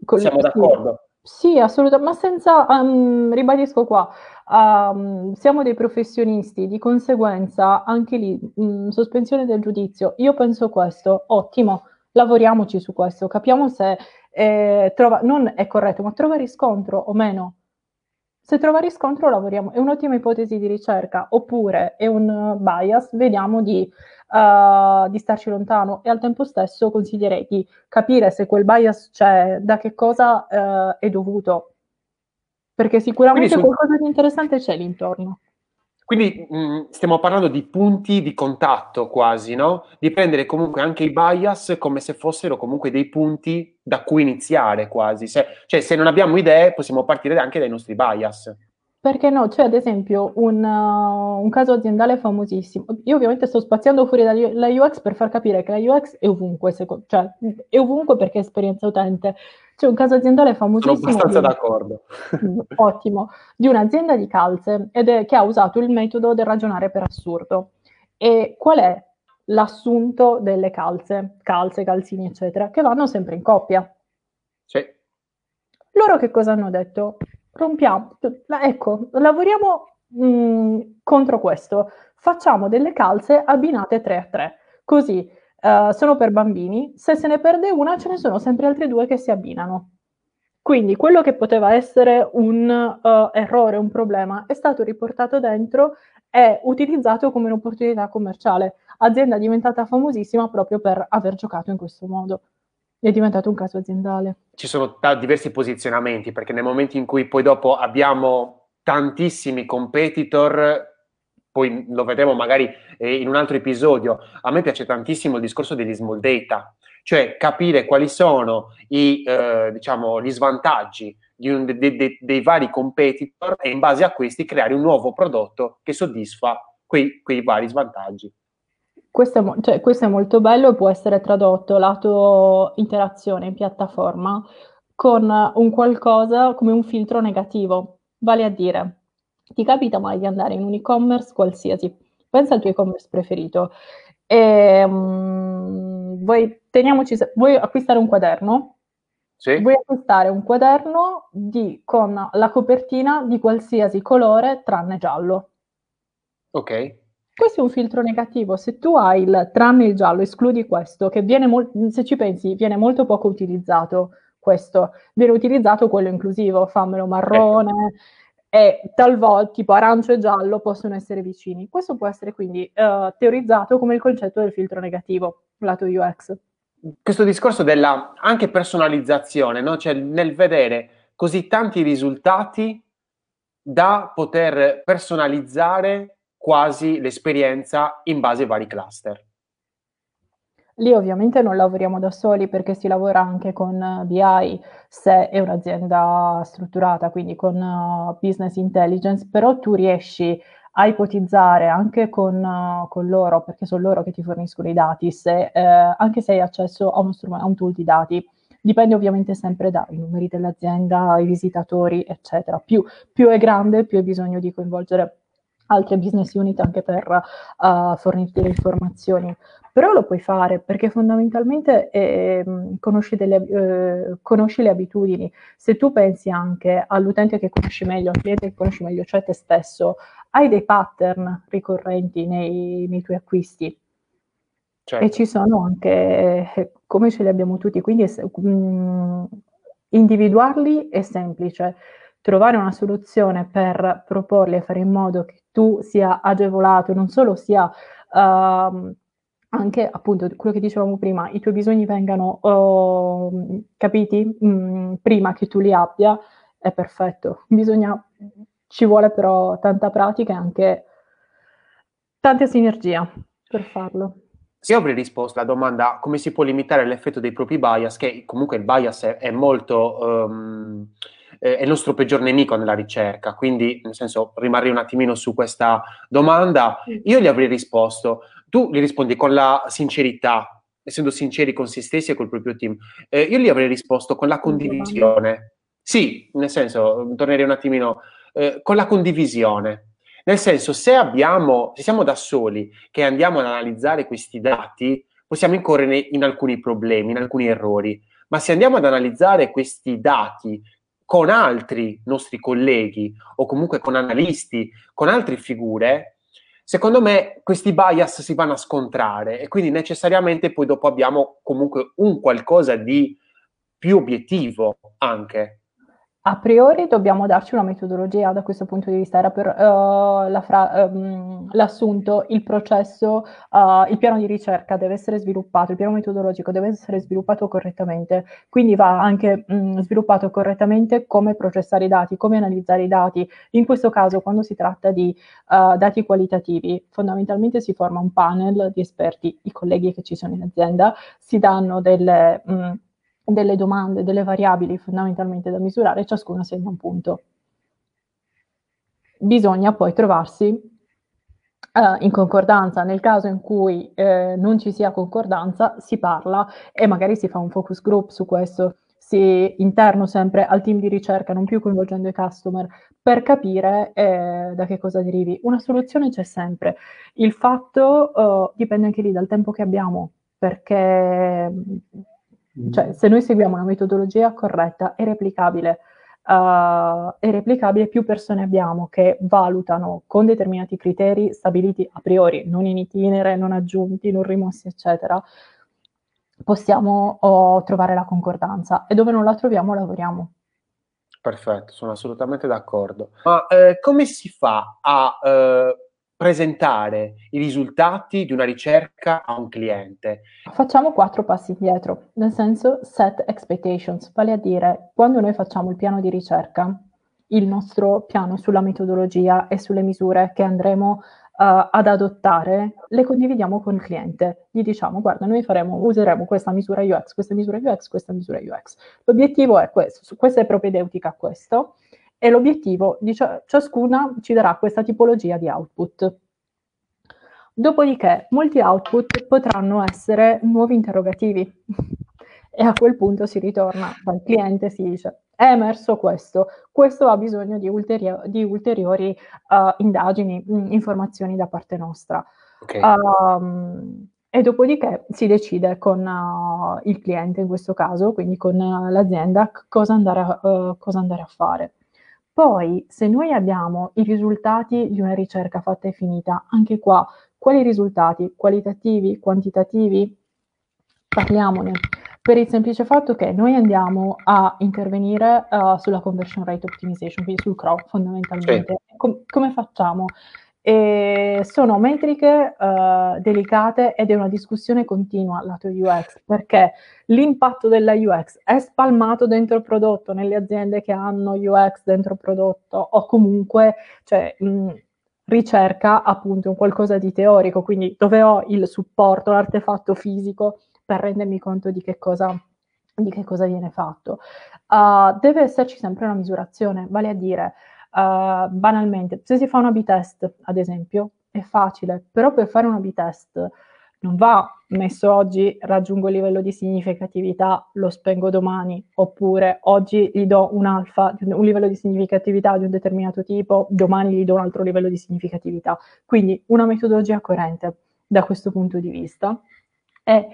con siamo d'accordo? Sì, assolutamente, ma senza, um, ribadisco qua, um, siamo dei professionisti, di conseguenza anche lì, um, sospensione del giudizio, io penso questo, ottimo, lavoriamoci su questo, capiamo se eh, trova, non è corretto, ma trova riscontro o meno. Se trova riscontro lavoriamo, è un'ottima ipotesi di ricerca, oppure è un bias, vediamo di, uh, di starci lontano e al tempo stesso consiglierei di capire se quel bias c'è, da che cosa uh, è dovuto, perché sicuramente su... qualcosa di interessante c'è lì intorno. Quindi mh, mm, stiamo parlando di punti di contatto quasi, no? Di prendere comunque anche i bias come se fossero comunque dei punti da cui iniziare quasi. Se, cioè, se non abbiamo idee, possiamo partire anche dai nostri bias. Perché no? C'è ad esempio un, uh, un, caso aziendale famosissimo. Io ovviamente sto spaziando fuori dalla UX per far capire che la UX è ovunque, secondo, cioè è ovunque perché è esperienza utente. C'è un caso aziendale famosissimo. Sono abbastanza di, d'accordo. Ottimo, di un'azienda di calze ed è, che ha usato il metodo del ragionare per assurdo. E qual è l'assunto delle calze, calze, calzini, eccetera, che vanno sempre in coppia? Sì. Loro che cosa hanno detto? Rompiamo, ecco, lavoriamo mh, mm, contro questo, facciamo delle calze abbinate 3 a 3, così uh, sono per bambini, se se ne perde una ce ne sono sempre altre due che si abbinano. Quindi quello che poteva essere un uh, errore, un problema, è stato riportato dentro e utilizzato come un'opportunità commerciale. Azienda diventata famosissima proprio per aver giocato in questo modo è diventato un caso aziendale. Ci sono t- diversi posizionamenti perché nel momento in cui poi dopo abbiamo tantissimi competitor, poi lo vedremo magari eh, in un altro episodio, a me piace tantissimo il discorso degli small data, cioè capire quali sono i, eh, diciamo, gli svantaggi un, de, de, dei vari competitor e in base a questi creare un nuovo prodotto che soddisfa quei, quei vari svantaggi. Questo è, cioè, questo è molto bello e può essere tradotto lato interazione in piattaforma con un qualcosa come un filtro negativo, vale a dire ti capita mai di andare in un e-commerce qualsiasi? Pensa al tuo e-commerce preferito. E, um, vuoi, teniamoci, vuoi acquistare un quaderno? Sì. Vuoi acquistare un quaderno di, con la copertina di qualsiasi colore tranne giallo. Ok. Questo è un filtro negativo. Se tu hai il tranne il giallo, escludi questo, che viene molto, se ci pensi, viene molto poco utilizzato questo. Viene utilizzato quello inclusivo, fammelo marrone, e talvolta tipo arancio e giallo possono essere vicini. Questo può essere quindi uh, teorizzato come il concetto del filtro negativo, lato UX questo discorso della anche personalizzazione, no? cioè nel vedere così tanti risultati da poter personalizzare quasi l'esperienza in base ai vari cluster. Lì ovviamente non lavoriamo da soli perché si lavora anche con BI se è un'azienda strutturata, quindi con uh, business intelligence, però tu riesci a ipotizzare anche con, uh, con, loro, perché sono loro che ti forniscono i dati, se, eh, anche se hai accesso a, uno a un tool di dati. Dipende ovviamente sempre dai numeri dell'azienda, i visitatori, eccetera. Più, più è grande, più hai bisogno di coinvolgere altre business unit anche per uh, fornirti le informazioni. Però lo puoi fare perché fondamentalmente eh, conosci, delle, eh, conosci, le abitudini. Se tu pensi anche all'utente che conosci meglio, al cliente che conosci meglio, cioè te stesso, hai dei pattern ricorrenti nei, nei tuoi acquisti. Certo. E ci sono anche, eh, come ce li abbiamo tutti, quindi mh, mm, individuarli è semplice. Trovare una soluzione per proporli e fare in modo che tu sia agevolato, non solo sia uh, anche appunto quello che dicevamo prima, i tuoi bisogni vengano uh, capiti mm, prima che tu li abbia, è perfetto. Bisogna ci vuole però tanta pratica e anche tanta sinergia per farlo. Sì, avrei risposto alla domanda come si può limitare l'effetto dei propri bias, che comunque il bias è, è molto... Um, è il nostro peggior nemico nella ricerca, quindi nel senso rimarrei un attimino su questa domanda. Io gli avrei risposto, tu gli rispondi con la sincerità, essendo sinceri con se stessi e col proprio team. Eh, io gli avrei risposto con la condivisione. Sì, nel senso, tornerei un attimino eh, con la condivisione. Nel senso, se abbiamo, se siamo da soli che andiamo ad analizzare questi dati, possiamo incorrere in alcuni problemi, in alcuni errori. Ma se andiamo ad analizzare questi dati con altri nostri colleghi o comunque con analisti, con altre figure, secondo me questi bias si vanno a scontrare e quindi necessariamente poi dopo abbiamo comunque un qualcosa di più obiettivo anche a priori dobbiamo darci una metodologia da questo punto di vista, era per uh, la fra- um, l'assunto, il processo, uh, il piano di ricerca deve essere sviluppato, il piano metodologico deve essere sviluppato correttamente, quindi va anche um, sviluppato correttamente come processare i dati, come analizzare i dati. In questo caso, quando si tratta di uh, dati qualitativi, fondamentalmente si forma un panel di esperti, i colleghi che ci sono in azienda, si danno delle... Mh, delle domande, delle variabili fondamentalmente da misurare, ciascuna segna un punto. Bisogna poi trovarsi uh, in concordanza. Nel caso in cui eh, non ci sia concordanza, si parla e magari si fa un focus group su questo, si interno sempre al team di ricerca, non più coinvolgendo i customer, per capire eh, da che cosa derivi. Una soluzione c'è sempre. Il fatto uh, dipende anche lì dal tempo che abbiamo, perché cioè, se noi seguiamo una metodologia corretta e replicabile, uh, e replicabile, più persone abbiamo che valutano con determinati criteri stabiliti a priori, non in itinere, non aggiunti, non rimossi, eccetera, possiamo oh, trovare la concordanza e dove non la troviamo lavoriamo. Perfetto, sono assolutamente d'accordo. Ma eh, come si fa a eh, presentare i risultati di una ricerca a un cliente. Facciamo quattro passi indietro, nel senso set expectations, vale a dire quando noi facciamo il piano di ricerca, il nostro piano sulla metodologia e sulle misure che andremo uh, ad adottare, le condividiamo con il cliente. Gli diciamo, guarda, noi faremo, useremo questa misura UX, questa misura UX, questa misura UX. L'obiettivo è questo, questa è propedeutica a questo e l'obiettivo di ciascuna ci darà questa tipologia di output. Dopodiché molti output potranno essere nuovi interrogativi e a quel punto si ritorna dal cliente e si dice è emerso questo, questo ha bisogno di, ulteri- di ulteriori uh, indagini, mh, mm, informazioni da parte nostra. Okay. Um, e dopodiché si decide con uh, il cliente in questo caso, quindi con uh, l'azienda, cosa andare, a, uh, cosa andare, a, fare. Poi, se noi abbiamo i risultati di una ricerca fatta e finita, anche qua, quali risultati? Qualitativi, quantitativi? Parliamone per il semplice fatto che noi andiamo a intervenire uh, sulla conversion rate optimization, quindi sul CRO fondamentalmente. Sì. Com- come facciamo? E sono metriche uh, delicate ed è una discussione continua lato UX perché l'impatto della UX è spalmato dentro il prodotto nelle aziende che hanno UX dentro il prodotto o comunque cioè, mh, ricerca appunto un qualcosa di teorico, quindi dove ho il supporto, l'artefatto fisico per rendermi conto di che cosa, di che cosa viene fatto. Uh, deve esserci sempre una misurazione, vale a dire, uh, banalmente, se si fa una B-test, ad esempio, è facile, però per fare una B-test non va messo oggi raggiungo il livello di significatività, lo spengo domani, oppure oggi gli do un alfa, un livello di significatività di un determinato tipo, domani gli do un altro livello di significatività. Quindi una metodologia coerente da questo punto di vista. E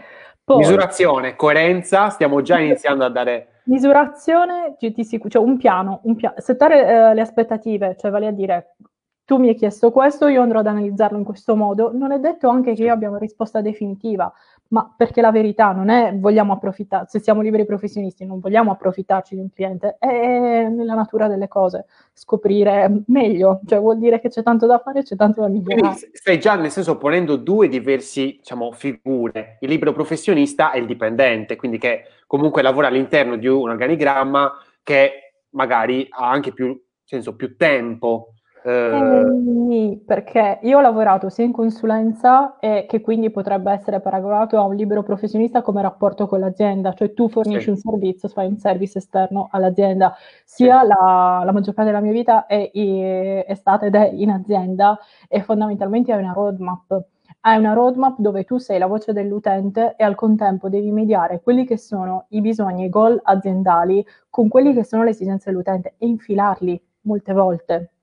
poi, Misurazione, coerenza, stiamo già iniziando a dare... Misurazione, cioè un piano, un piano settare eh, le aspettative, cioè vale a dire tu mi hai chiesto questo, io andrò ad analizzarlo in questo modo. Non è detto anche che io abbia una risposta definitiva, ma perché la verità non è vogliamo approfittare, se siamo liberi professionisti non vogliamo approfittarci di un cliente, è nella natura delle cose, scoprire meglio, cioè vuol dire che c'è tanto da fare, c'è tanto da migliorare. Quindi stai già nel senso ponendo due diversi, diciamo, figure, il libero professionista e il dipendente, quindi che comunque lavora all'interno di un organigramma che magari ha anche più, senso, più tempo eh, perché io ho lavorato sia in consulenza e che quindi potrebbe essere paragonato a un libero professionista come rapporto con l'azienda, cioè tu fornisci sì. un servizio, fai un service esterno all'azienda, sia sì. la, la, maggior parte della mia vita è, è stata ed è in azienda e fondamentalmente hai una roadmap. Hai una roadmap dove tu sei la voce dell'utente e al contempo devi mediare quelli che sono i bisogni, i goal aziendali con quelli che sono le esigenze dell'utente e infilarli molte volte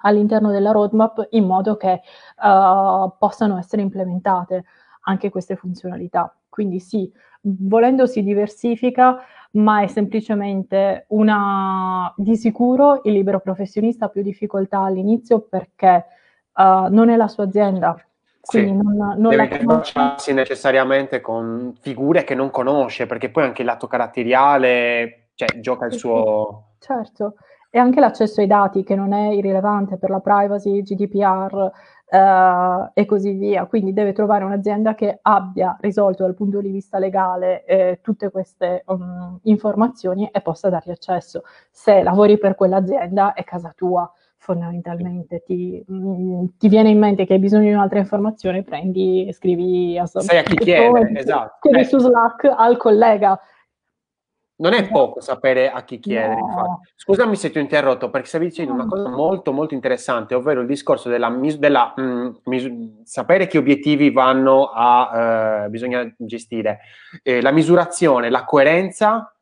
all'interno della roadmap in modo che uh, possano essere implementate anche queste funzionalità. Quindi sì, volendo si diversifica, ma è semplicemente una di sicuro il libero professionista ha più difficoltà all'inizio perché uh, non è la sua azienda. Quindi sì, non, non deve interfacciarsi necessariamente con figure che non conosce, perché poi anche il lato caratteriale cioè, gioca il suo... Certo, e anche l'accesso ai dati che non è irrilevante per la privacy, GDPR eh, e così via. Quindi deve trovare un'azienda che abbia risolto dal punto di vista legale eh, tutte queste um, informazioni e possa dargli accesso. Se lavori per quell'azienda è casa tua fondamentalmente ti, mh, mm, ti, viene in mente che hai bisogno di un'altra informazione, prendi e scrivi a, Sai a chi chiede, esatto. Chiedi eh. su Slack al collega non è poco sapere a chi chiedere, no. infatti. Scusami se ti ho interrotto, perché stavi dicendo una cosa molto, molto interessante, ovvero il discorso della, mis- della mh, mm, mis- sapere che obiettivi vanno a, eh, bisogna gestire, eh, la misurazione, la coerenza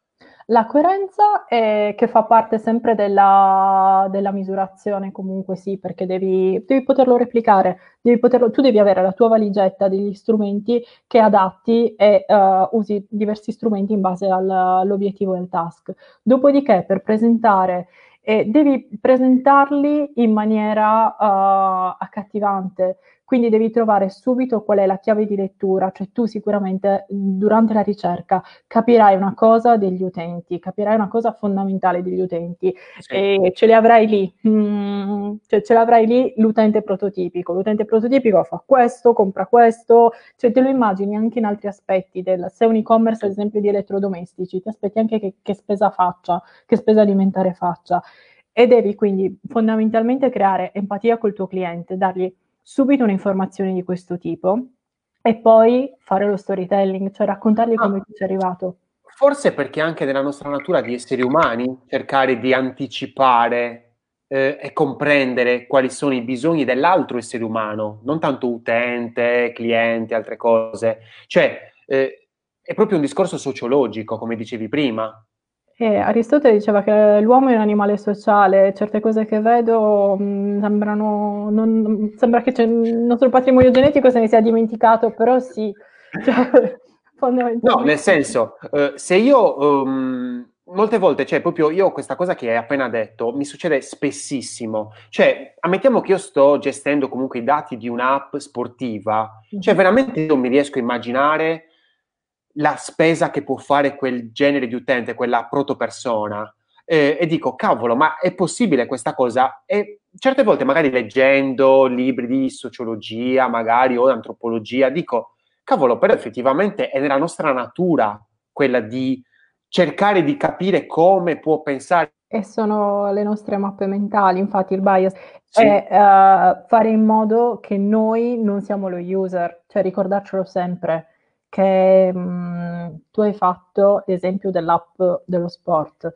la coerenza è che fa parte sempre della, della misurazione, comunque sì, perché devi, devi poterlo replicare, devi poterlo, tu devi avere la tua valigetta degli strumenti che adatti e uh, usi diversi strumenti in base al, all'obiettivo del task. Dopodiché, per presentare, eh, devi presentarli in maniera uh, accattivante, quindi devi trovare subito qual è la chiave di lettura, cioè tu sicuramente durante la ricerca capirai una cosa degli utenti, capirai una cosa fondamentale degli utenti sì. e ce li avrai lì, mm, cioè ce l'avrai lì l'utente prototipico. L'utente prototipico fa questo, compra questo, cioè te lo immagini anche in altri aspetti, del, se un e-commerce ad esempio di elettrodomestici, ti aspetti anche che, che spesa faccia, che spesa alimentare faccia e devi quindi fondamentalmente creare empatia col tuo cliente, dargli subito un'informazione di questo tipo e poi fare lo storytelling, cioè raccontargli ah. come ti sei arrivato. Forse perché anche nella nostra natura di esseri umani cercare di anticipare eh, e comprendere quali sono i bisogni dell'altro essere umano, non tanto utente, cliente, altre cose. Cioè, eh, è proprio un discorso sociologico, come dicevi prima. E Aristotele diceva che l'uomo è un animale sociale, certe cose che vedo mh, mm, sembrano, non, sembra che il nostro patrimonio genetico se ne sia dimenticato, però sì, cioè. No, nel senso, uh, se io um, molte volte, cioè, proprio io questa cosa che hai appena detto mi succede spessissimo. Cioè, ammettiamo che io sto gestendo comunque i dati di un'app sportiva, cioè mhm. veramente non mi riesco a immaginare la spesa che può fare quel genere di utente, quella protopersona. Eh, e dico, cavolo, ma è possibile questa cosa? E certe volte, magari leggendo libri di sociologia, magari o antropologia, dico, cavolo, però effettivamente è nella nostra natura quella di cercare di capire come può pensare. E sono le nostre mappe mentali, infatti il bias sì. è uh, fare in modo che noi non siamo lo user, cioè ricordarcelo sempre che mh, mm, tu hai fatto l'esempio dell'app dello sport.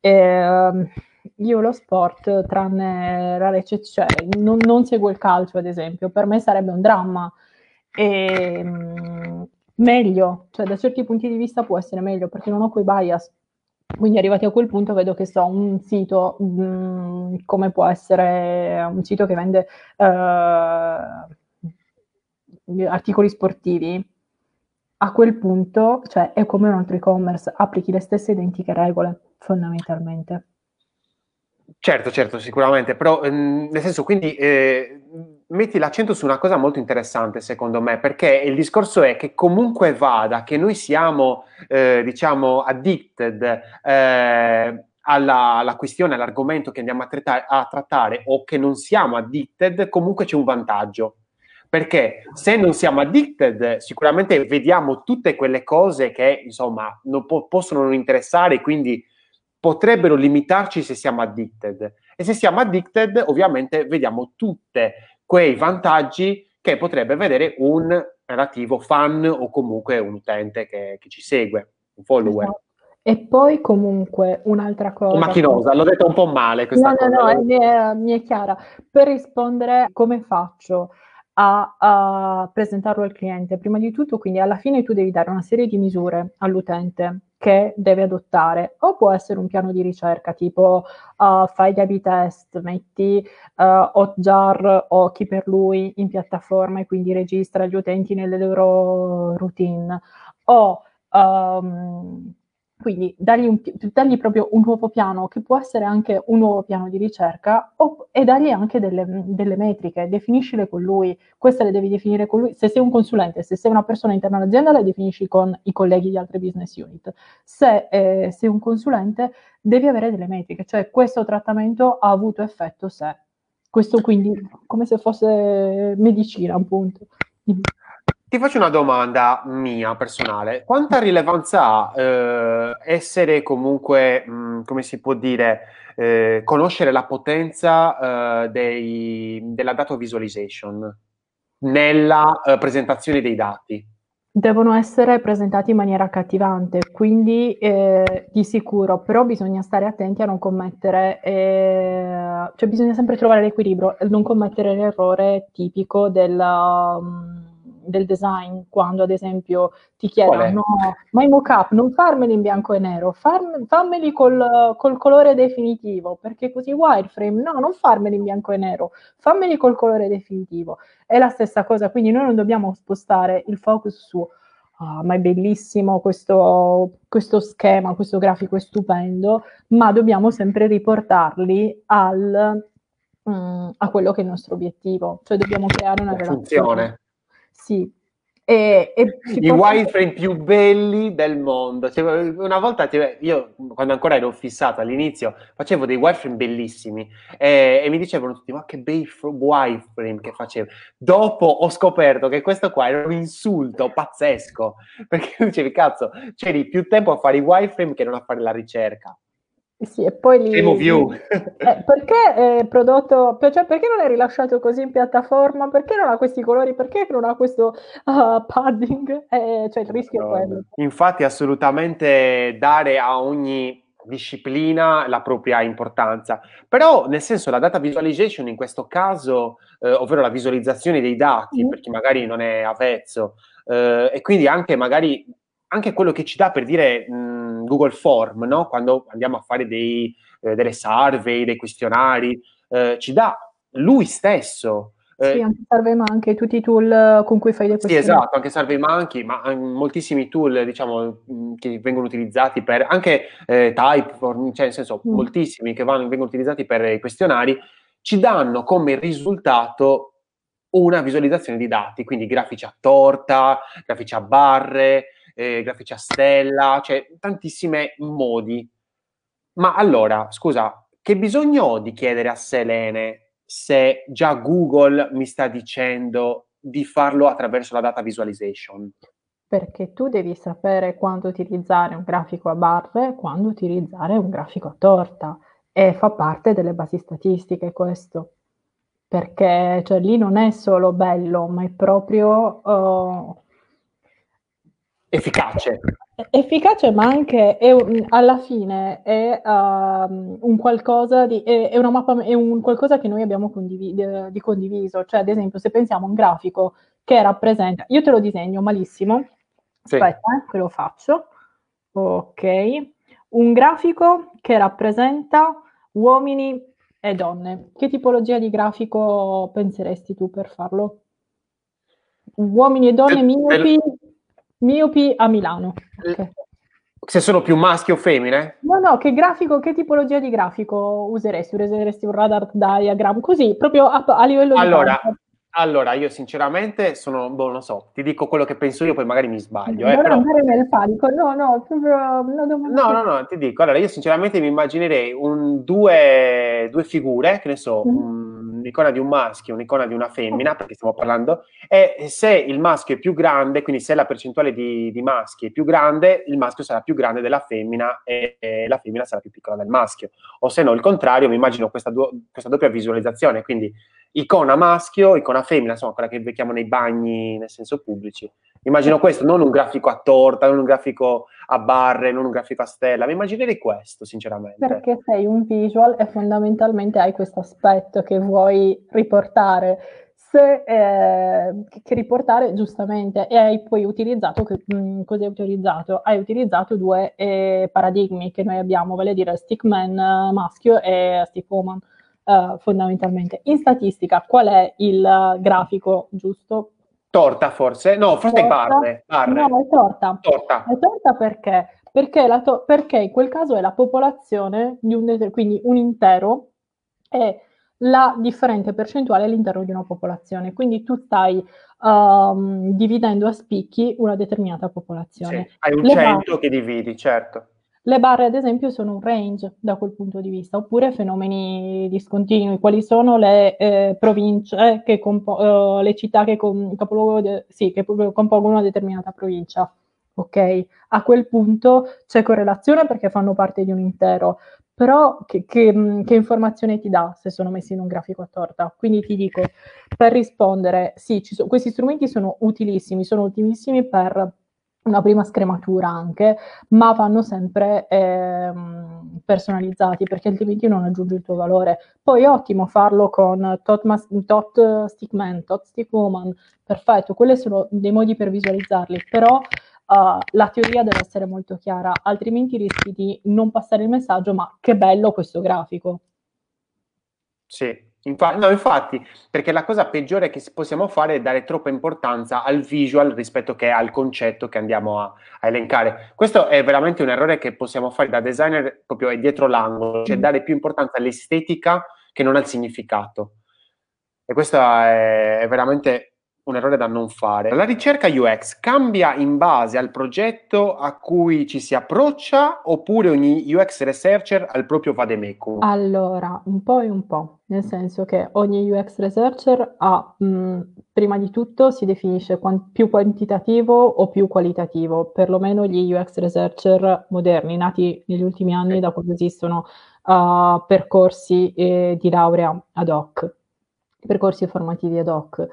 E, uh, io lo sport, tranne rare eccezioni, cioè, non, non, seguo il calcio ad esempio, per me sarebbe un dramma. E, mh, mm, meglio, cioè da certi punti di vista può essere meglio perché non ho quei bias. Quindi arrivati a quel punto vedo che so un sito mh, mm, come può essere un sito che vende uh, articoli sportivi. A quel punto, cioè, è come un altro e-commerce, applichi le stesse identiche regole, fondamentalmente. Certo, certo, sicuramente, però ehm, nel senso, quindi eh, metti l'accento su una cosa molto interessante, secondo me, perché il discorso è che comunque vada, che noi siamo, eh, diciamo, addicted eh, alla, alla, questione, all'argomento che andiamo a, trattare, a trattare o che non siamo addicted, comunque c'è un vantaggio. Perché se non siamo addicted, sicuramente vediamo tutte quelle cose che, insomma, non po- possono non interessare, quindi potrebbero limitarci se siamo addicted. E se siamo addicted, ovviamente vediamo tutti quei vantaggi che potrebbe vedere un relativo fan o comunque un utente che, che ci segue, un follower. Esatto. E poi comunque un'altra cosa... Macchinosa, l'ho detto un po' male questa no, cosa. No, no, mi è, mi è chiara. Per rispondere come faccio a, a, presentarlo al cliente? Prima di tutto, quindi alla fine tu devi dare una serie di misure all'utente che deve adottare o può essere un piano di ricerca tipo uh, fai gli A-B test, metti uh, Hotjar o chi per lui in piattaforma e quindi registra gli utenti nelle loro routine o um, quindi dargli, un, dargli, proprio un nuovo piano, che può essere anche un nuovo piano di ricerca, o, e dargli anche delle, delle, metriche, definiscile con lui, queste le devi definire con lui, se sei un consulente, se sei una persona interna all'azienda le definisci con i colleghi di altre business unit, se eh, sei un consulente devi avere delle metriche, cioè questo trattamento ha avuto effetto se, questo quindi come se fosse medicina appunto. Ti faccio una domanda mia personale. Quanta rilevanza ha eh, essere comunque, mh, mm, come si può dire, eh, conoscere la potenza eh, dei, della data visualization nella eh, presentazione dei dati? Devono essere presentati in maniera accattivante, quindi eh, di sicuro, però bisogna stare attenti a non commettere, eh, cioè bisogna sempre trovare l'equilibrio, non commettere l'errore tipico del... Um, del design quando ad esempio ti chiedono no, ma i mock-up non farmeli in bianco e nero, farm- fammeli col, col, colore definitivo, perché così wireframe, no, non farmeli in bianco e nero, fammeli col colore definitivo. È la stessa cosa, quindi noi non dobbiamo spostare il focus su Oh, ma è bellissimo questo, questo, schema, questo grafico è stupendo, ma dobbiamo sempre riportarli al, mm, a quello che è il nostro obiettivo, cioè dobbiamo creare una relazione. Funzione. Sì. E, e I wireframe più belli del mondo. Cioè, una volta, cioè, io quando ancora ero fissato all'inizio, facevo dei wireframe bellissimi e, e mi dicevano tutti: Ma che bei wireframe che facevo. Dopo ho scoperto che questo qua era un insulto pazzesco perché dicevi, cazzo, c'eri più tempo a fare i wireframe che non a fare la ricerca. Sì, e poi lì, view. Eh, perché è prodotto, cioè perché non è rilasciato così in piattaforma? Perché non ha questi colori? Perché non ha questo uh, padding? Eh, cioè il rischio no, è quello. Infatti assolutamente dare a ogni disciplina la propria importanza. Però nel senso la data visualization in questo caso, eh, ovvero la visualizzazione dei dati, mm. per chi magari non è avvezzo, eh, e quindi anche magari anche quello che ci dà per dire mh, Google Form, no? quando andiamo a fare dei, eh, delle survey, dei questionari, eh, ci dà lui stesso. Eh, sì, anche SurveyMonkey, tutti i tool con cui fai dei questionari. Sì, esatto, anche SurveyMonkey, ma moltissimi tool, diciamo, che vengono utilizzati per, anche eh, Typeform, cioè nel senso, mm. moltissimi che vanno, vengono utilizzati per i questionari, ci danno come risultato una visualizzazione di dati, quindi grafici a torta, grafici a barre, eh, grafici a stella, cioè tantissimi modi. Ma allora, scusa, che bisogno ho di chiedere a Selene se già Google mi sta dicendo di farlo attraverso la data visualization? Perché tu devi sapere quando utilizzare un grafico a barre e quando utilizzare un grafico a torta e fa parte delle basi statistiche questo perché cioè, lì non è solo bello, ma è proprio uh, efficace. Efficace, ma anche è, alla fine è uh, un qualcosa di è, è, una mappa, è un qualcosa che noi abbiamo condiv- di condiviso. Cioè, ad esempio, se pensiamo a un grafico che rappresenta, io te lo disegno malissimo. Sì. Aspetta, eh, che lo faccio. Ok, un grafico che rappresenta uomini e donne. Che tipologia di grafico penseresti tu per farlo? Uomini e donne miopi, miopi a Milano. Okay. Se sono più maschi o femmine? No, no, che grafico, che tipologia di grafico useresti? Useresti un radar diagram? Così, proprio a, a livello allora, di... Allora, io sinceramente sono, boh, non so, ti dico quello che penso io, poi magari mi sbaglio. Eh, non però... andare nel panico, no, no, proprio... No, no, no, no, ti dico, allora io sinceramente mi immaginerei un, due, due figure, che ne so, mm. Un'icona di un maschio, un'icona di una femmina, perché stiamo parlando, e se il maschio è più grande, quindi se la percentuale di, di maschi è più grande, il maschio sarà più grande della femmina e, e, la femmina sarà più piccola del maschio. O se no, il contrario, mi immagino questa, du- questa doppia visualizzazione, quindi icona maschio, icona femmina, insomma, quella che vediamo nei bagni, nel senso pubblici. Immagino questo, non un grafico a torta, non un grafico a barre, non un grafico a stella, mi immaginerei questo, sinceramente. Perché sei un visual e fondamentalmente hai questo aspetto che vuoi riportare. Se, eh, che riportare giustamente e hai poi utilizzato, che, mh, mm, cosa hai utilizzato? Hai utilizzato due eh, paradigmi che noi abbiamo, vale a dire stickman uh, maschio e stickwoman uh, fondamentalmente. In statistica, qual è il grafico giusto? Torta forse? No, forse torta. barre, barre. No, è torta. Torta. È torta perché? Perché, to- perché in quel caso è la popolazione di un det- quindi un intero è la differente percentuale all'interno di una popolazione. Quindi tu stai um, dividendo a spicchi una determinata popolazione. Sì, hai un Le 100 barre, che dividi, certo. Le barre, ad esempio, sono un range da quel punto di vista, oppure fenomeni discontinui, quali sono le eh, province, che compo- eh, le città che, com- de- sì, che compongono una determinata provincia. Ok, a quel punto c'è correlazione perché fanno parte di un intero, però che, che, che, informazione ti dà se sono messi in un grafico a torta? Quindi ti dico, per rispondere, sì, so- questi strumenti sono utilissimi, sono utilissimi per una prima scrematura anche, ma vanno sempre eh, personalizzati perché altrimenti non aggiungi il tuo valore. Poi è ottimo farlo con tot, mas- tot stickman, tot stickwoman, perfetto, quelli sono dei modi per visualizzarli, però uh, la teoria deve essere molto chiara, altrimenti rischi di non passare il messaggio, ma che bello questo grafico. Sì, Infa- no, infatti, perché la cosa peggiore che possiamo fare è dare troppa importanza al visual rispetto che al concetto che andiamo a, a, elencare. Questo è veramente un errore che possiamo fare da designer proprio dietro l'angolo, cioè dare più importanza all'estetica che non al significato. E questo è veramente un errore da non fare. La ricerca UX cambia in base al progetto a cui ci si approccia oppure ogni UX researcher ha il proprio vademecum? Allora, un po' e un po', nel senso che ogni UX researcher ha, mh, prima di tutto, si definisce quant- più quantitativo o più qualitativo, perlomeno gli UX researcher moderni, nati negli ultimi anni da quando esistono uh, percorsi eh, di laurea ad hoc, percorsi formativi ad hoc.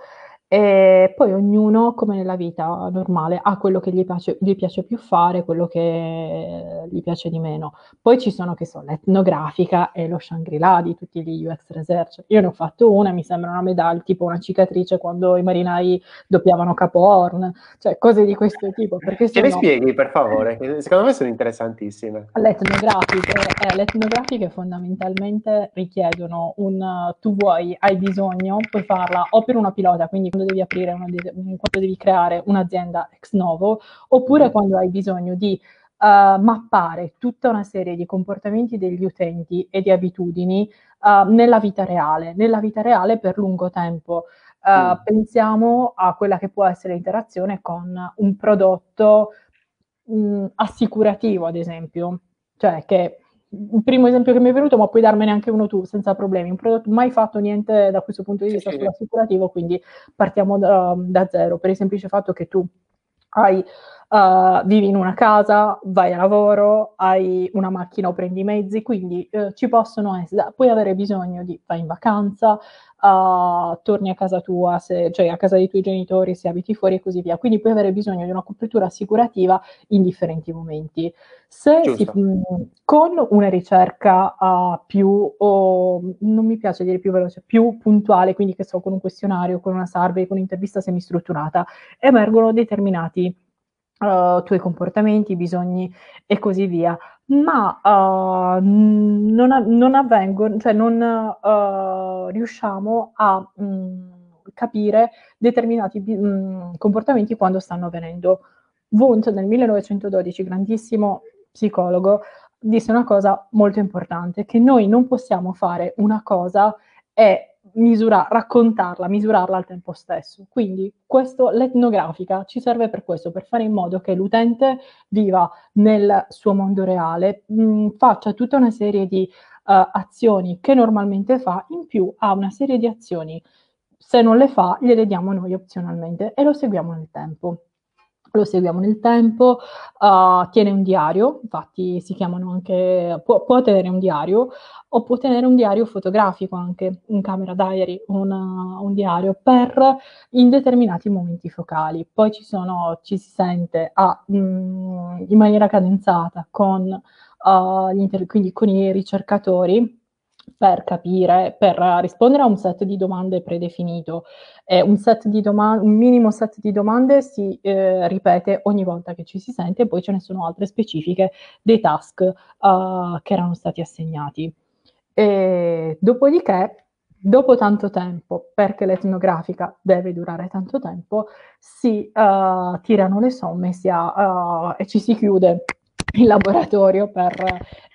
E poi ognuno, come nella vita normale, ha quello che gli piace, gli piace più fare, quello che gli piace di meno. Poi ci sono, che so, l'etnografica e lo Shangri-La di tutti gli UX research. Io ne ho fatto una, mi sembra una medaglia, tipo una cicatrice quando i marinai doppiavano Capo Horn, cioè cose di questo tipo. Perché Ce le spieghi, per favore? Secondo me sono interessantissime. L'etnografiche, eh, le etnografiche fondamentalmente richiedono un... tu vuoi, hai bisogno, puoi farla o per una pilota, quindi quando devi aprire una, quando devi creare un'azienda ex novo, oppure mm. quando hai bisogno di uh, mappare tutta una serie di comportamenti degli utenti e di abitudini uh, nella vita reale, nella vita reale per lungo tempo. Uh, mm. Pensiamo a quella che può essere l'interazione con un prodotto mh, mm, assicurativo, ad esempio, cioè che il primo esempio che mi è venuto, ma puoi darmene anche uno tu senza problemi. Un prodotto mai fatto niente da questo punto di vista sì, sull'assicurativo, quindi partiamo da, da, zero per il semplice fatto che tu hai, uh, vivi in una casa, vai a lavoro, hai una macchina o prendi i mezzi, quindi uh, ci possono essere, puoi avere bisogno di vai in vacanza, uh, torni a casa tua, se, cioè a casa dei tuoi genitori se abiti fuori e così via. Quindi puoi avere bisogno di una copertura assicurativa in differenti momenti. Se si, mh, con una ricerca più, oh, non mi piace dire più veloce, più puntuale, quindi che so, con un questionario, con una survey, con un'intervista semistrutturata, emergono determinati uh, tuoi comportamenti, bisogni e così via ma uh, non, non, avvengono, cioè non uh, riusciamo a mh, mm, capire determinati mh, mm, comportamenti quando stanno avvenendo. Wundt nel 1912, grandissimo psicologo, disse una cosa molto importante, che noi non possiamo fare una cosa e misura, raccontarla, misurarla al tempo stesso. Quindi questo, l'etnografica ci serve per questo, per fare in modo che l'utente viva nel suo mondo reale, mh, mm, faccia tutta una serie di uh, azioni che normalmente fa, in più ha una serie di azioni. Se non le fa, gliele diamo noi opzionalmente e lo seguiamo nel tempo lo seguiamo nel tempo, uh, tiene un diario, infatti si chiamano anche, può, può, tenere un diario o può tenere un diario fotografico anche, un camera diary, una, un diario per in determinati momenti focali. Poi ci sono, ci si sente a, mh, mm, in maniera cadenzata con, uh, inter- quindi con i ricercatori per capire, per rispondere a un set di domande predefinito. Eh, un, di doma- un minimo set di domande si eh, ripete ogni volta che ci si sente poi ce ne sono altre specifiche dei task uh, che erano stati assegnati. E, dopodiché, dopo tanto tempo, perché l'etnografica deve durare tanto tempo, si uh, tirano le somme ha, uh, e ci si chiude il laboratorio per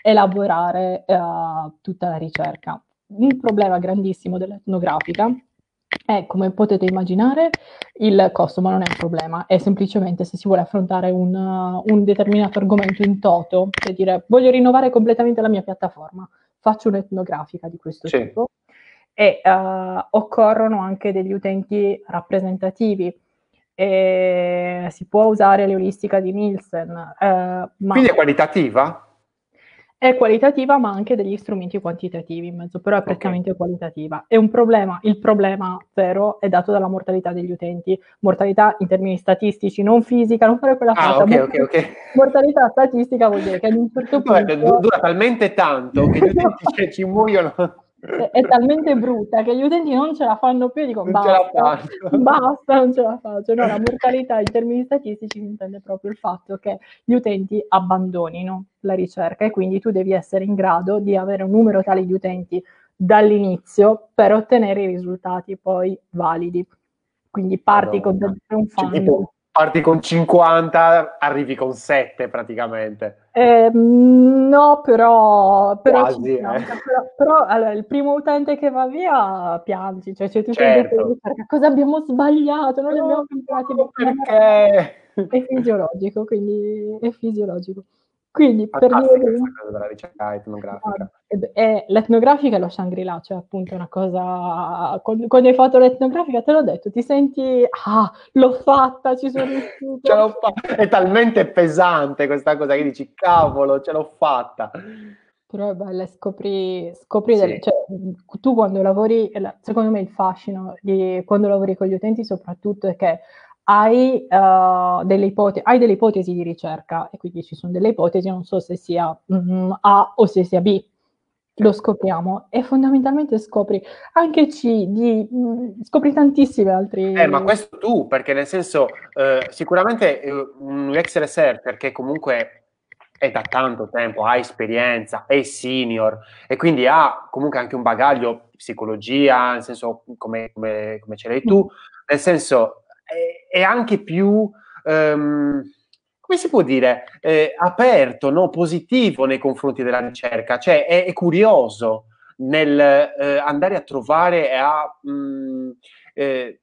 elaborare uh, tutta la ricerca. Un problema grandissimo dell'etnografica è, come potete immaginare, il costo, ma non è un problema, è semplicemente se si vuole affrontare un, uh, un determinato argomento in toto, cioè dire voglio rinnovare completamente la mia piattaforma, faccio un'etnografica di questo sì. tipo e uh, occorrono anche degli utenti rappresentativi e si può usare l'euristica di Nielsen. Eh, Quindi è qualitativa? È qualitativa, ma anche degli strumenti quantitativi in mezzo, però è prettamente okay. qualitativa. È un problema, il problema vero è dato dalla mortalità degli utenti, mortalità in termini statistici, non fisica, non fare quella ah, cosa. Okay, okay, okay. Mortalità statistica vuol dire che ad un certo punto... Dura talmente tanto che gli utenti ci muoiono è, è, talmente brutta che gli utenti non ce la fanno più e dicono basta, basta, non ce la faccio. No, la mortalità in termini statistici intende proprio il fatto che gli utenti abbandonino la ricerca e quindi tu devi essere in grado di avere un numero tale di utenti dall'inizio per ottenere i risultati poi validi. Quindi parti allora, con un fan. Cioè, parti con 50, arrivi con 7 praticamente. Eh, no, però, però, Quasi, eh. però, però allora, il primo utente che va via piangi, cioè c'è tutto certo. perché cosa abbiamo sbagliato, non li abbiamo comprati perché è fisiologico, quindi è fisiologico. Quindi per dire cosa della ricerca etnografica. È, l'etnografica è lo Shangri-La, cioè appunto una cosa... Quando hai fatto l'etnografica te l'ho detto, ti senti, ah, l'ho fatta, ci sono riuscito. ce l'ho fatta. È talmente pesante questa cosa che dici, cavolo, ce l'ho fatta. Però è bella, scopri, scopri sì. delle, cioè, tu quando lavori, secondo me il fascino di quando lavori con gli utenti soprattutto è che hai, uh, delle ipotesi, hai delle ipotesi di ricerca e quindi ci sono delle ipotesi, non so se sia mm, A o se sia B, lo scopriamo e fondamentalmente scopri anche C, D, mm, scopri tantissimi altri... Eh, ma questo tu, perché nel senso, eh, sicuramente eh, un UX researcher che comunque è da tanto tempo, ha esperienza, è senior e quindi ha comunque anche un bagaglio psicologia, nel senso come, come, come ce l'hai tu, nel senso è, è anche più, um, come si può dire, eh, aperto, no? positivo nei confronti della ricerca, cioè è, è curioso nel eh, andare a trovare e a mh, mm, eh,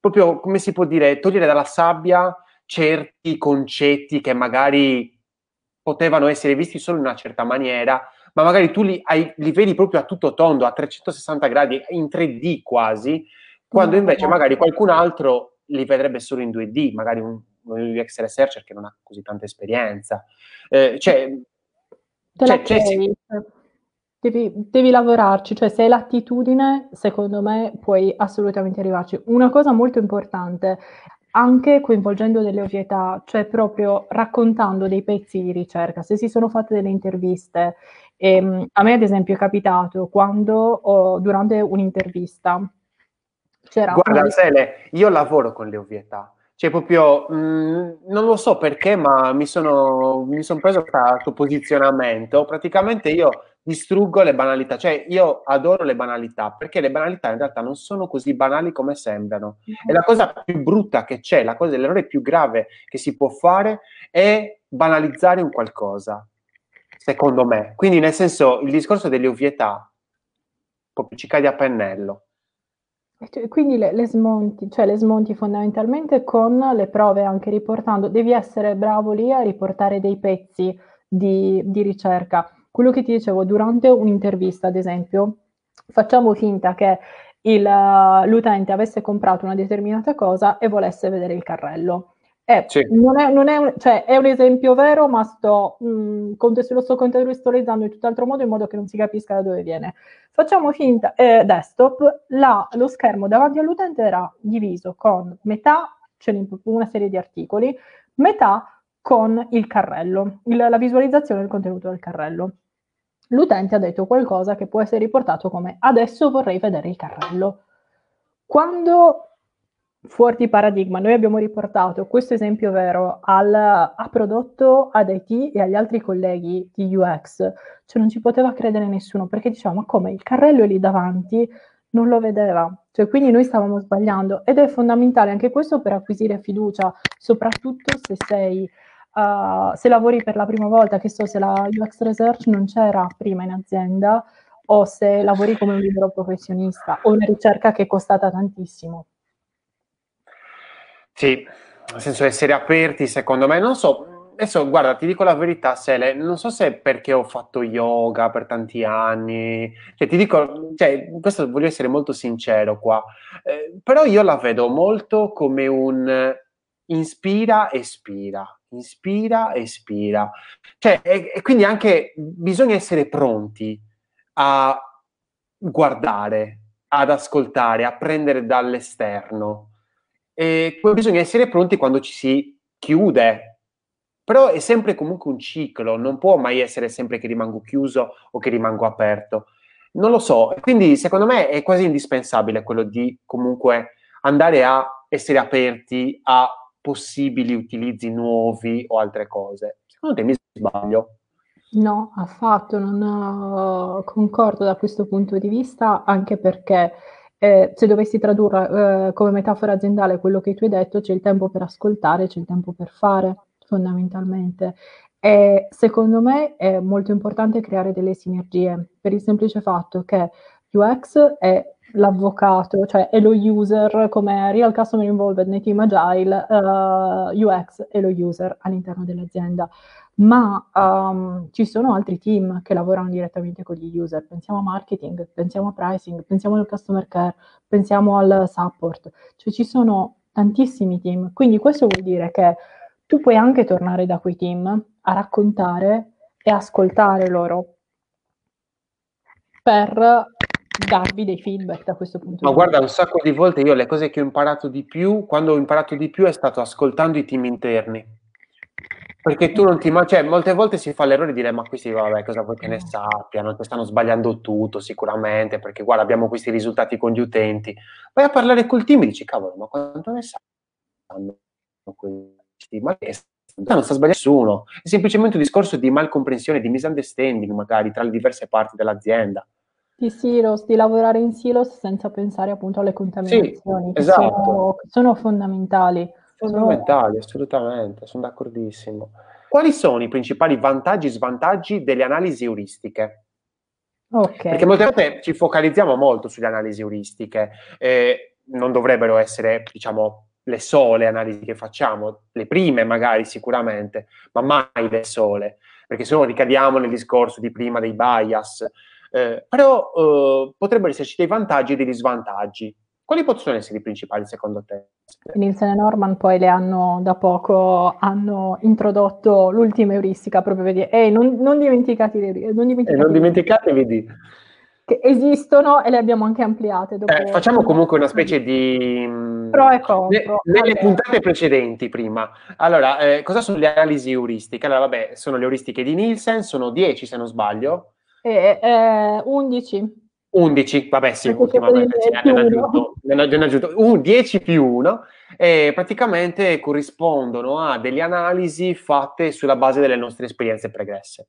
proprio, come si può dire, togliere dalla sabbia certi concetti che magari potevano essere visti solo in una certa maniera, ma magari tu li, hai, li vedi proprio a tutto tondo, a 360 gradi, in 3D quasi, quando invece magari qualcun altro li vedrebbe solo in 2D, magari un, un UX researcher che non ha così tanta esperienza. Eh, cioè, cioè, cioè devi, devi, lavorarci, cioè se hai l'attitudine, secondo me puoi assolutamente arrivarci. Una cosa molto importante, anche coinvolgendo delle ovvietà, cioè proprio raccontando dei pezzi di ricerca. Se si sono fatte delle interviste, ehm, a me ad esempio è capitato quando ho, durante un'intervista c'era... Guarda. Sele, io lavoro con le ovvietà. Cioè, proprio, mh, mm, non lo so perché, ma mi sono, mi sono preso questo posizionamento. Praticamente io distruggo le banalità, cioè io adoro le banalità perché le banalità in realtà non sono così banali come sembrano. E la cosa più brutta che c'è, la cosa, l'errore più grave che si può fare è banalizzare un qualcosa, secondo me. Quindi, nel senso, il discorso delle ovvietà proprio ci cade a pennello. Quindi le, le, smonti, cioè le smonti fondamentalmente con le prove anche riportando, devi essere bravo lì a riportare dei pezzi di, di ricerca quello che ti dicevo, durante un'intervista, ad esempio, facciamo finta che il, l'utente avesse comprato una determinata cosa e volesse vedere il carrello. Eh, sì. non è, non è, un, cioè, è, un, esempio vero, ma sto, mh, mm, lo sto contestualizzando in tutt'altro modo in modo che non si capisca da dove viene. Facciamo finta, eh, desktop, la, lo schermo davanti all'utente era diviso con metà, c'è una serie di articoli, metà con il carrello, il, la visualizzazione del contenuto del carrello l'utente ha detto qualcosa che può essere riportato come adesso vorrei vedere il carrello. Quando fuori paradigma. Noi abbiamo riportato questo esempio vero al, a prodotto ad IT e agli altri colleghi di UX, cioè non ci poteva credere nessuno perché diceva ma come? Il carrello è lì davanti non lo vedeva, cioè quindi noi stavamo sbagliando. Ed è fondamentale anche questo per acquisire fiducia, soprattutto se sei uh, se lavori per la prima volta, che so se la UX Research non c'era prima in azienda o se lavori come un libero professionista o una ricerca che è costata tantissimo. Sì, nel senso essere aperti, secondo me, non so, adesso guarda, ti dico la verità, Sele, non so se è perché ho fatto yoga per tanti anni, cioè ti dico, cioè, questo voglio essere molto sincero qua, eh, però io la vedo molto come un inspira, espira inspira, espira. Cioè, e, e quindi anche bisogna essere pronti a guardare, ad ascoltare, a prendere dall'esterno. E bisogna essere pronti quando ci si chiude. Però è sempre comunque un ciclo, non può mai essere sempre che rimango chiuso o che rimango aperto. Non lo so, quindi secondo me è quasi indispensabile quello di comunque andare a essere aperti a possibili utilizzi nuovi o altre cose. Secondo te mi sbaglio? No, affatto, non uh, concordo da questo punto di vista, anche perché eh, se dovessi tradurre eh, come metafora aziendale quello che tu hai detto, c'è il tempo per ascoltare, c'è il tempo per fare, fondamentalmente. E secondo me è molto importante creare delle sinergie, per il semplice fatto che UX è l'avvocato, cioè è lo user come Real Customer Involved nei team agile, uh, eh, UX è lo user all'interno dell'azienda. Ma um, ci sono altri team che lavorano direttamente con gli user, pensiamo a marketing, pensiamo a pricing, pensiamo al customer care, pensiamo al support, cioè ci sono tantissimi team, quindi questo vuol dire che tu puoi anche tornare da quei team a raccontare e ascoltare loro per darvi dei feedback da questo punto Ma di guarda, un sacco di volte io le cose che ho imparato di più, quando ho imparato di più è stato ascoltando i team interni. Perché tu non ti immagini, cioè molte volte si fa l'errore di dire ma questi vabbè cosa vuoi che ne sappiano, che stanno sbagliando tutto sicuramente, perché guarda abbiamo questi risultati con gli utenti. Vai a parlare col team e dici cavolo ma quanto ne sanno questi? Ma che non sta sbagliando nessuno, è semplicemente un discorso di malcomprensione, di misunderstanding magari tra le diverse parti dell'azienda. Di silos, di lavorare in silos senza pensare appunto alle contaminazioni, Sì, che esatto. sono, che sono fondamentali. Sono- Fondamentali, assolutamente, sono d'accordissimo. Quali sono i principali vantaggi e svantaggi delle analisi euristiche? Ok. Perché molte volte ci focalizziamo molto sulle analisi euristiche, eh, non dovrebbero essere, diciamo, le sole analisi che facciamo, le prime magari sicuramente, ma mai le sole, perché se no ricadiamo nel discorso di prima dei bias, eh, però eh, potrebbero esserci dei vantaggi e degli svantaggi. Quali possono essere i principali secondo te? Nielsen e Norman poi le hanno da poco hanno introdotto l'ultima euristica proprio per dire ehi non, non dimenticate le non dimenticatevi non dimenticatevi di... che esistono e le abbiamo anche ampliate dopo Eh, facciamo comunque una specie di... mh, Pro e contro. ne- nelle puntate precedenti, prima. Allora, eh, cosa sono le analisi euristiche? Allora, vabbè, sono le euristiche di Nielsen, sono 10 se non sbaglio. e, eh, 11 11, vabbè sì, sì, più ne hanno aggiunto, ne hanno aggiunto un 10 più 1 e praticamente corrispondono a delle analisi fatte sulla base delle nostre esperienze pregresse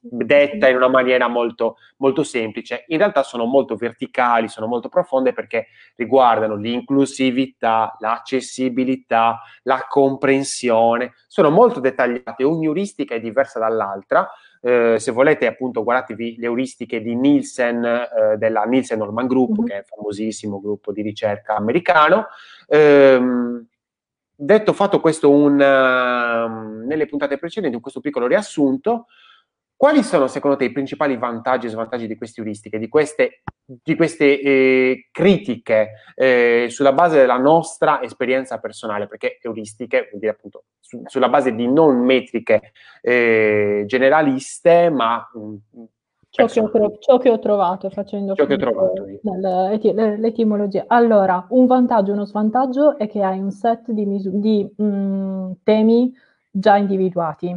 detta in una maniera molto, molto semplice. In realtà sono molto verticali, sono molto profonde perché riguardano l'inclusività, l'accessibilità, la comprensione, sono molto dettagliate, ogni euristica è diversa dall'altra. Eh, se volete, appunto, guardatevi le euristiche di Nielsen, eh, della Nielsen Norman Group, Mhm. che è un famosissimo gruppo di ricerca americano. Ehm, detto fatto questo un, ehm, nelle puntate precedenti, in questo piccolo riassunto, quali sono secondo te i principali vantaggi e svantaggi di queste euristiche, di queste, di queste eh, critiche eh, sulla base della nostra esperienza personale? Perché euristiche vuol dire appunto su- sulla base di non metriche eh, generaliste, ma mh, ciò che, ho, ciò che ho trovato facendo Ciò che ho trovato le- l'etimologia. Allora, un vantaggio e uno svantaggio è che hai un set di, misu- di, mm, temi già individuati.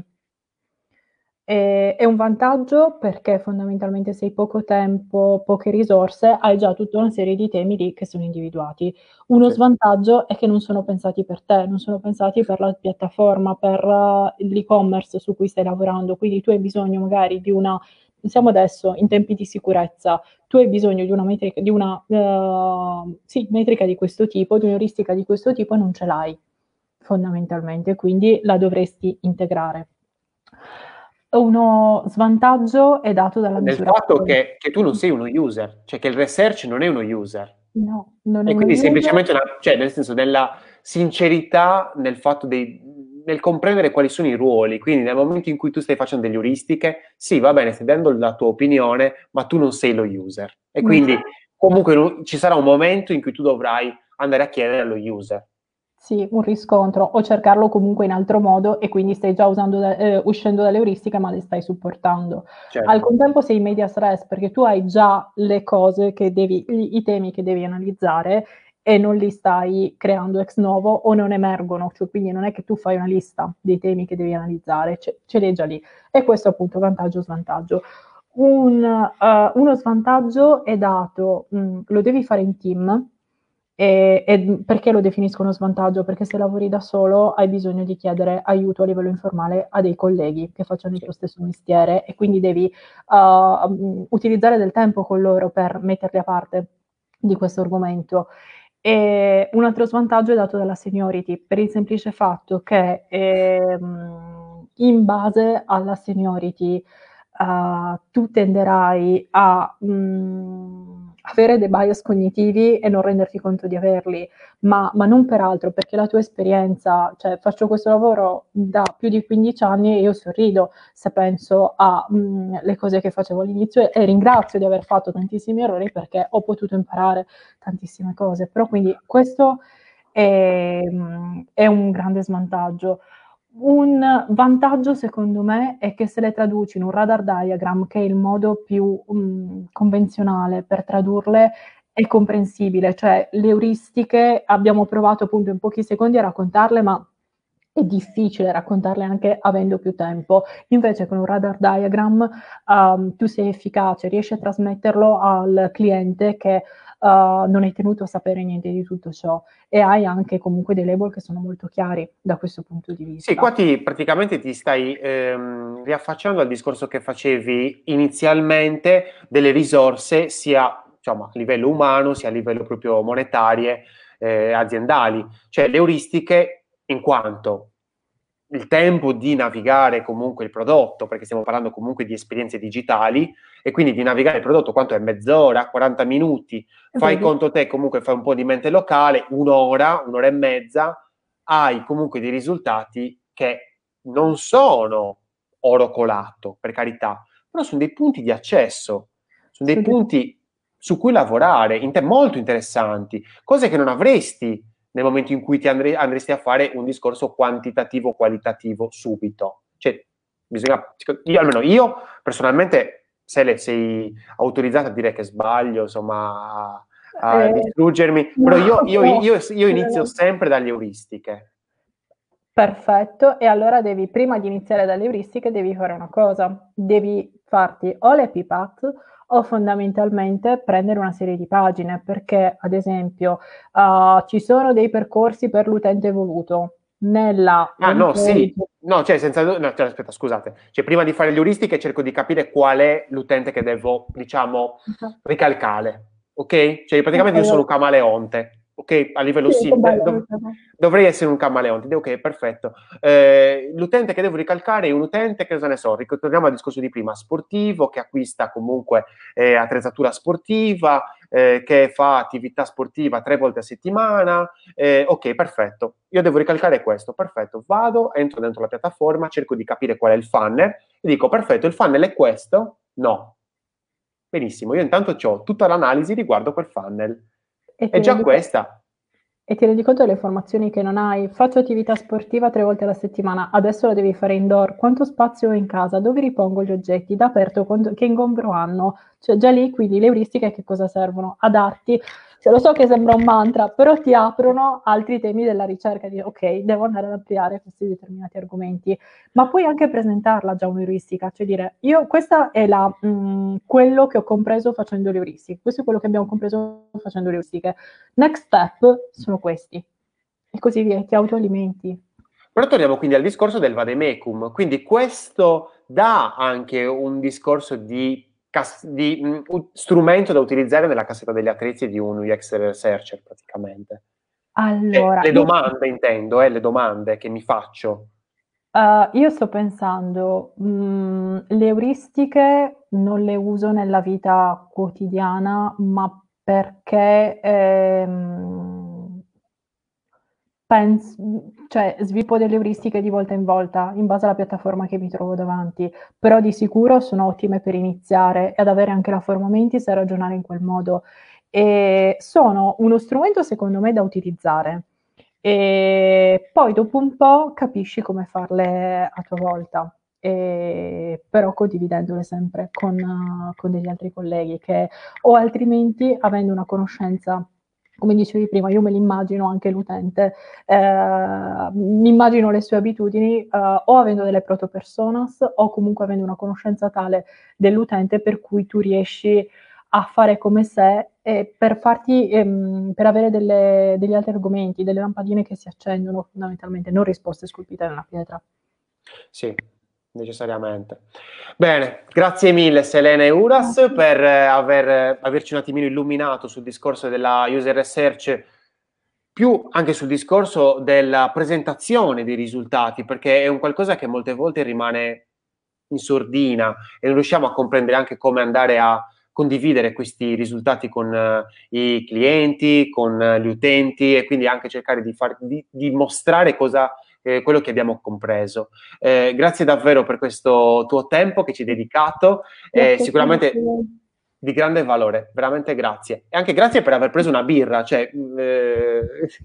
E- è un vantaggio perché fondamentalmente se hai poco tempo, poche risorse, hai già tutta una serie di temi lì che sono individuati. Uno Sì. svantaggio è che non sono pensati per te, non sono pensati per la piattaforma, per eh, l'e-commerce su cui stai lavorando. Quindi tu hai bisogno magari di una, pensiamo adesso in tempi di sicurezza, tu hai bisogno di una metrica, di una eh, sì, metrica di questo tipo, di un'euristica di questo tipo e non ce l'hai fondamentalmente, quindi la dovresti integrare. Uno svantaggio è dato dalla Nel misura. fatto che, che tu non sei uno user, cioè che il research non è uno user. No, non è E quindi semplicemente una, cioè nel senso della sincerità nel fatto dei, nel comprendere quali sono i ruoli. Quindi nel momento in cui tu stai facendo delle euristiche, sì, va bene, stai dando la tua opinione, ma tu non sei lo user. E No. quindi comunque non- ci sarà un momento in cui tu dovrai andare a chiedere allo user. Sì, un riscontro o cercarlo comunque in altro modo e quindi stai già usando da- eh, uscendo dalle euristiche ma le stai supportando. Certo. Al contempo sei in medias res perché tu hai già le cose che devi, i, i temi che devi analizzare e non li stai creando ex novo o non emergono, cioè quindi non è che tu fai una lista dei temi che devi analizzare, ce, ce li hai già lì. E questo appunto vantaggio svantaggio. Un, eh, uno svantaggio è dato, mh, lo devi fare in team, e, e perché lo definisco uno svantaggio? Perché se lavori da solo hai bisogno di chiedere aiuto a livello informale a dei colleghi che facciano il tuo stesso mestiere e quindi devi uh, um, utilizzare del tempo con loro per metterli a parte di questo argomento. E un altro svantaggio è dato dalla seniority, per il semplice fatto che ehm, in base alla seniority uh, tu tenderai a mh, avere dei bias cognitivi e non renderti conto di averli, ma, ma, non per altro, perché la tua esperienza, cioè faccio questo lavoro da più di 15 anni e io sorrido se penso alle cose che facevo all'inizio e, ringrazio di aver fatto tantissimi errori perché ho potuto imparare tantissime cose, però quindi questo è, è un grande svantaggio. Un vantaggio secondo me è che se le traduci in un radar diagram, che è il modo più um, convenzionale per tradurle, è comprensibile, cioè le euristiche abbiamo provato appunto in pochi secondi a raccontarle, ma è difficile raccontarle anche avendo più tempo. Invece con un radar diagram um, tu sei efficace, riesci a trasmetterlo al cliente che uh, non è tenuto a sapere niente di tutto ciò e hai anche comunque dei label che sono molto chiari da questo punto di vista. Sì, qua ti, praticamente ti stai ehm, riaffacciando al discorso che facevi inizialmente delle risorse sia diciamo, a livello umano sia a livello proprio monetarie eh, aziendali, cioè le euristiche in quanto il tempo di navigare comunque il prodotto, perché stiamo parlando comunque di esperienze digitali, e quindi di navigare il prodotto quanto è mezz'ora, 40 minuti, fai Vedi. conto te comunque fai un po' di mente locale, un'ora, un'ora e mezza, hai comunque dei risultati che non sono oro colato, per carità, però sono dei punti di accesso, sono dei sì. punti su cui lavorare, in te molto interessanti, cose che non avresti nel momento in cui ti andre- andresti a fare un discorso quantitativo-qualitativo subito. Cioè, bisogna, io, almeno io personalmente, se le sei autorizzata a dire che sbaglio, insomma, a, a eh, distruggermi, però io, io, io, io inizio sempre dalle euristiche. Perfetto, e allora devi, prima di iniziare dalle euristiche, devi fare una cosa, devi farti o le PPAT o fondamentalmente prendere una serie di pagine, perché ad esempio uh, ci sono dei percorsi per l'utente evoluto. Nella ah, no, sì, no, cioè, senza, no, cioè, aspetta, scusate, cioè, prima di fare le euristiche cerco di capire qual è l'utente che devo, diciamo, uh-huh. ricalcare, ok? Cioè, praticamente okay. io sono un camaleonte, ok? A livello sì, simile, dov- dovrei essere un camaleonte, ok, perfetto. Eh, l'utente che devo ricalcare è un utente che, cosa ne so, ritorniamo al discorso di prima, sportivo, che acquista comunque eh, attrezzatura sportiva, eh, che fa attività sportiva tre volte a settimana, eh, ok, perfetto. Io devo ricalcare questo, perfetto. Vado, entro dentro la piattaforma, cerco di capire qual è il funnel e dico, perfetto, il funnel è questo? No. Benissimo, io intanto ho tutta l'analisi riguardo quel funnel è già questa. E ti rendi conto delle informazioni che non hai? Faccio attività sportiva tre volte alla settimana, adesso la devi fare indoor. Quanto spazio ho in casa? Dove ripongo gli oggetti? Da aperto? Che ingombro hanno? Cioè già lì, quindi le euristiche che cosa servono? A darti cioè, lo so che sembra un mantra, però ti aprono altri temi della ricerca, di ok, devo andare ad ampliare questi determinati argomenti, ma puoi anche presentarla già un'euristica, cioè dire, io questa è la, mh, mm, quello che ho compreso facendo le euristiche, questo è quello che abbiamo compreso facendo le euristiche, next step sono questi, e così via, ti autoalimenti. Però torniamo quindi al discorso del vademecum, quindi questo dà anche un discorso di cas- di mh, strumento da utilizzare nella cassetta degli attrezzi di un UX researcher praticamente. Allora, le, le domande io... intendo, eh, le domande che mi faccio. Uh, io sto pensando, mh, le euristiche non le uso nella vita quotidiana, ma perché ehm, Pens- cioè, sviluppo delle euristiche di volta in volta in base alla piattaforma che mi trovo davanti, però di sicuro sono ottime per iniziare ad avere anche la forma mentis e ragionare in quel modo. E sono uno strumento secondo me da utilizzare e poi dopo un po' capisci come farle a tua volta. E, però condividendole sempre con, con degli altri colleghi che o altrimenti avendo una conoscenza come dicevi prima, io me l'immagino anche l'utente, eh, mi immagino le sue abitudini eh, o avendo delle proto personas o comunque avendo una conoscenza tale dell'utente per cui tu riesci a fare come sé e per farti, ehm, per avere delle, degli altri argomenti, delle lampadine che si accendono fondamentalmente, non risposte scolpite nella pietra. Sì, necessariamente. Bene, grazie mille Selena e Uras per eh, aver, averci un attimino illuminato sul discorso della user research, più anche sul discorso della presentazione dei risultati, perché è un qualcosa che molte volte rimane in sordina e non riusciamo a comprendere anche come andare a condividere questi risultati con uh, i clienti, con uh, gli utenti e quindi anche cercare di, far, di, di mostrare cosa eh, quello che abbiamo compreso. Eh, grazie davvero per questo tuo tempo che ci hai dedicato. Eh, sicuramente di grande valore, veramente grazie. E anche grazie per aver preso una birra, cioè, eh,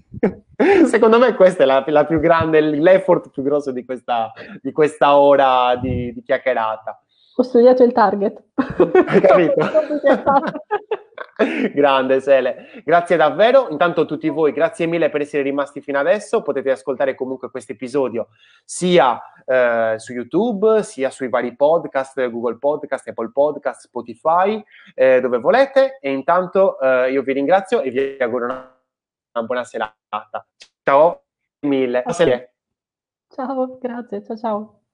secondo me questa è la, la, più grande, l'effort più grosso di questa, di questa ora di, di chiacchierata. Ho studiato il target. Hai capito? Grande Sele, grazie davvero. Intanto tutti voi, grazie mille per essere rimasti fino adesso. Potete ascoltare comunque questo episodio sia eh, su YouTube, sia sui vari podcast, Google Podcast, Apple Podcast, Spotify, eh, dove volete. E intanto eh, io vi ringrazio e vi auguro una, una buona serata. Ciao mille. Ciao, grazie, ciao ciao.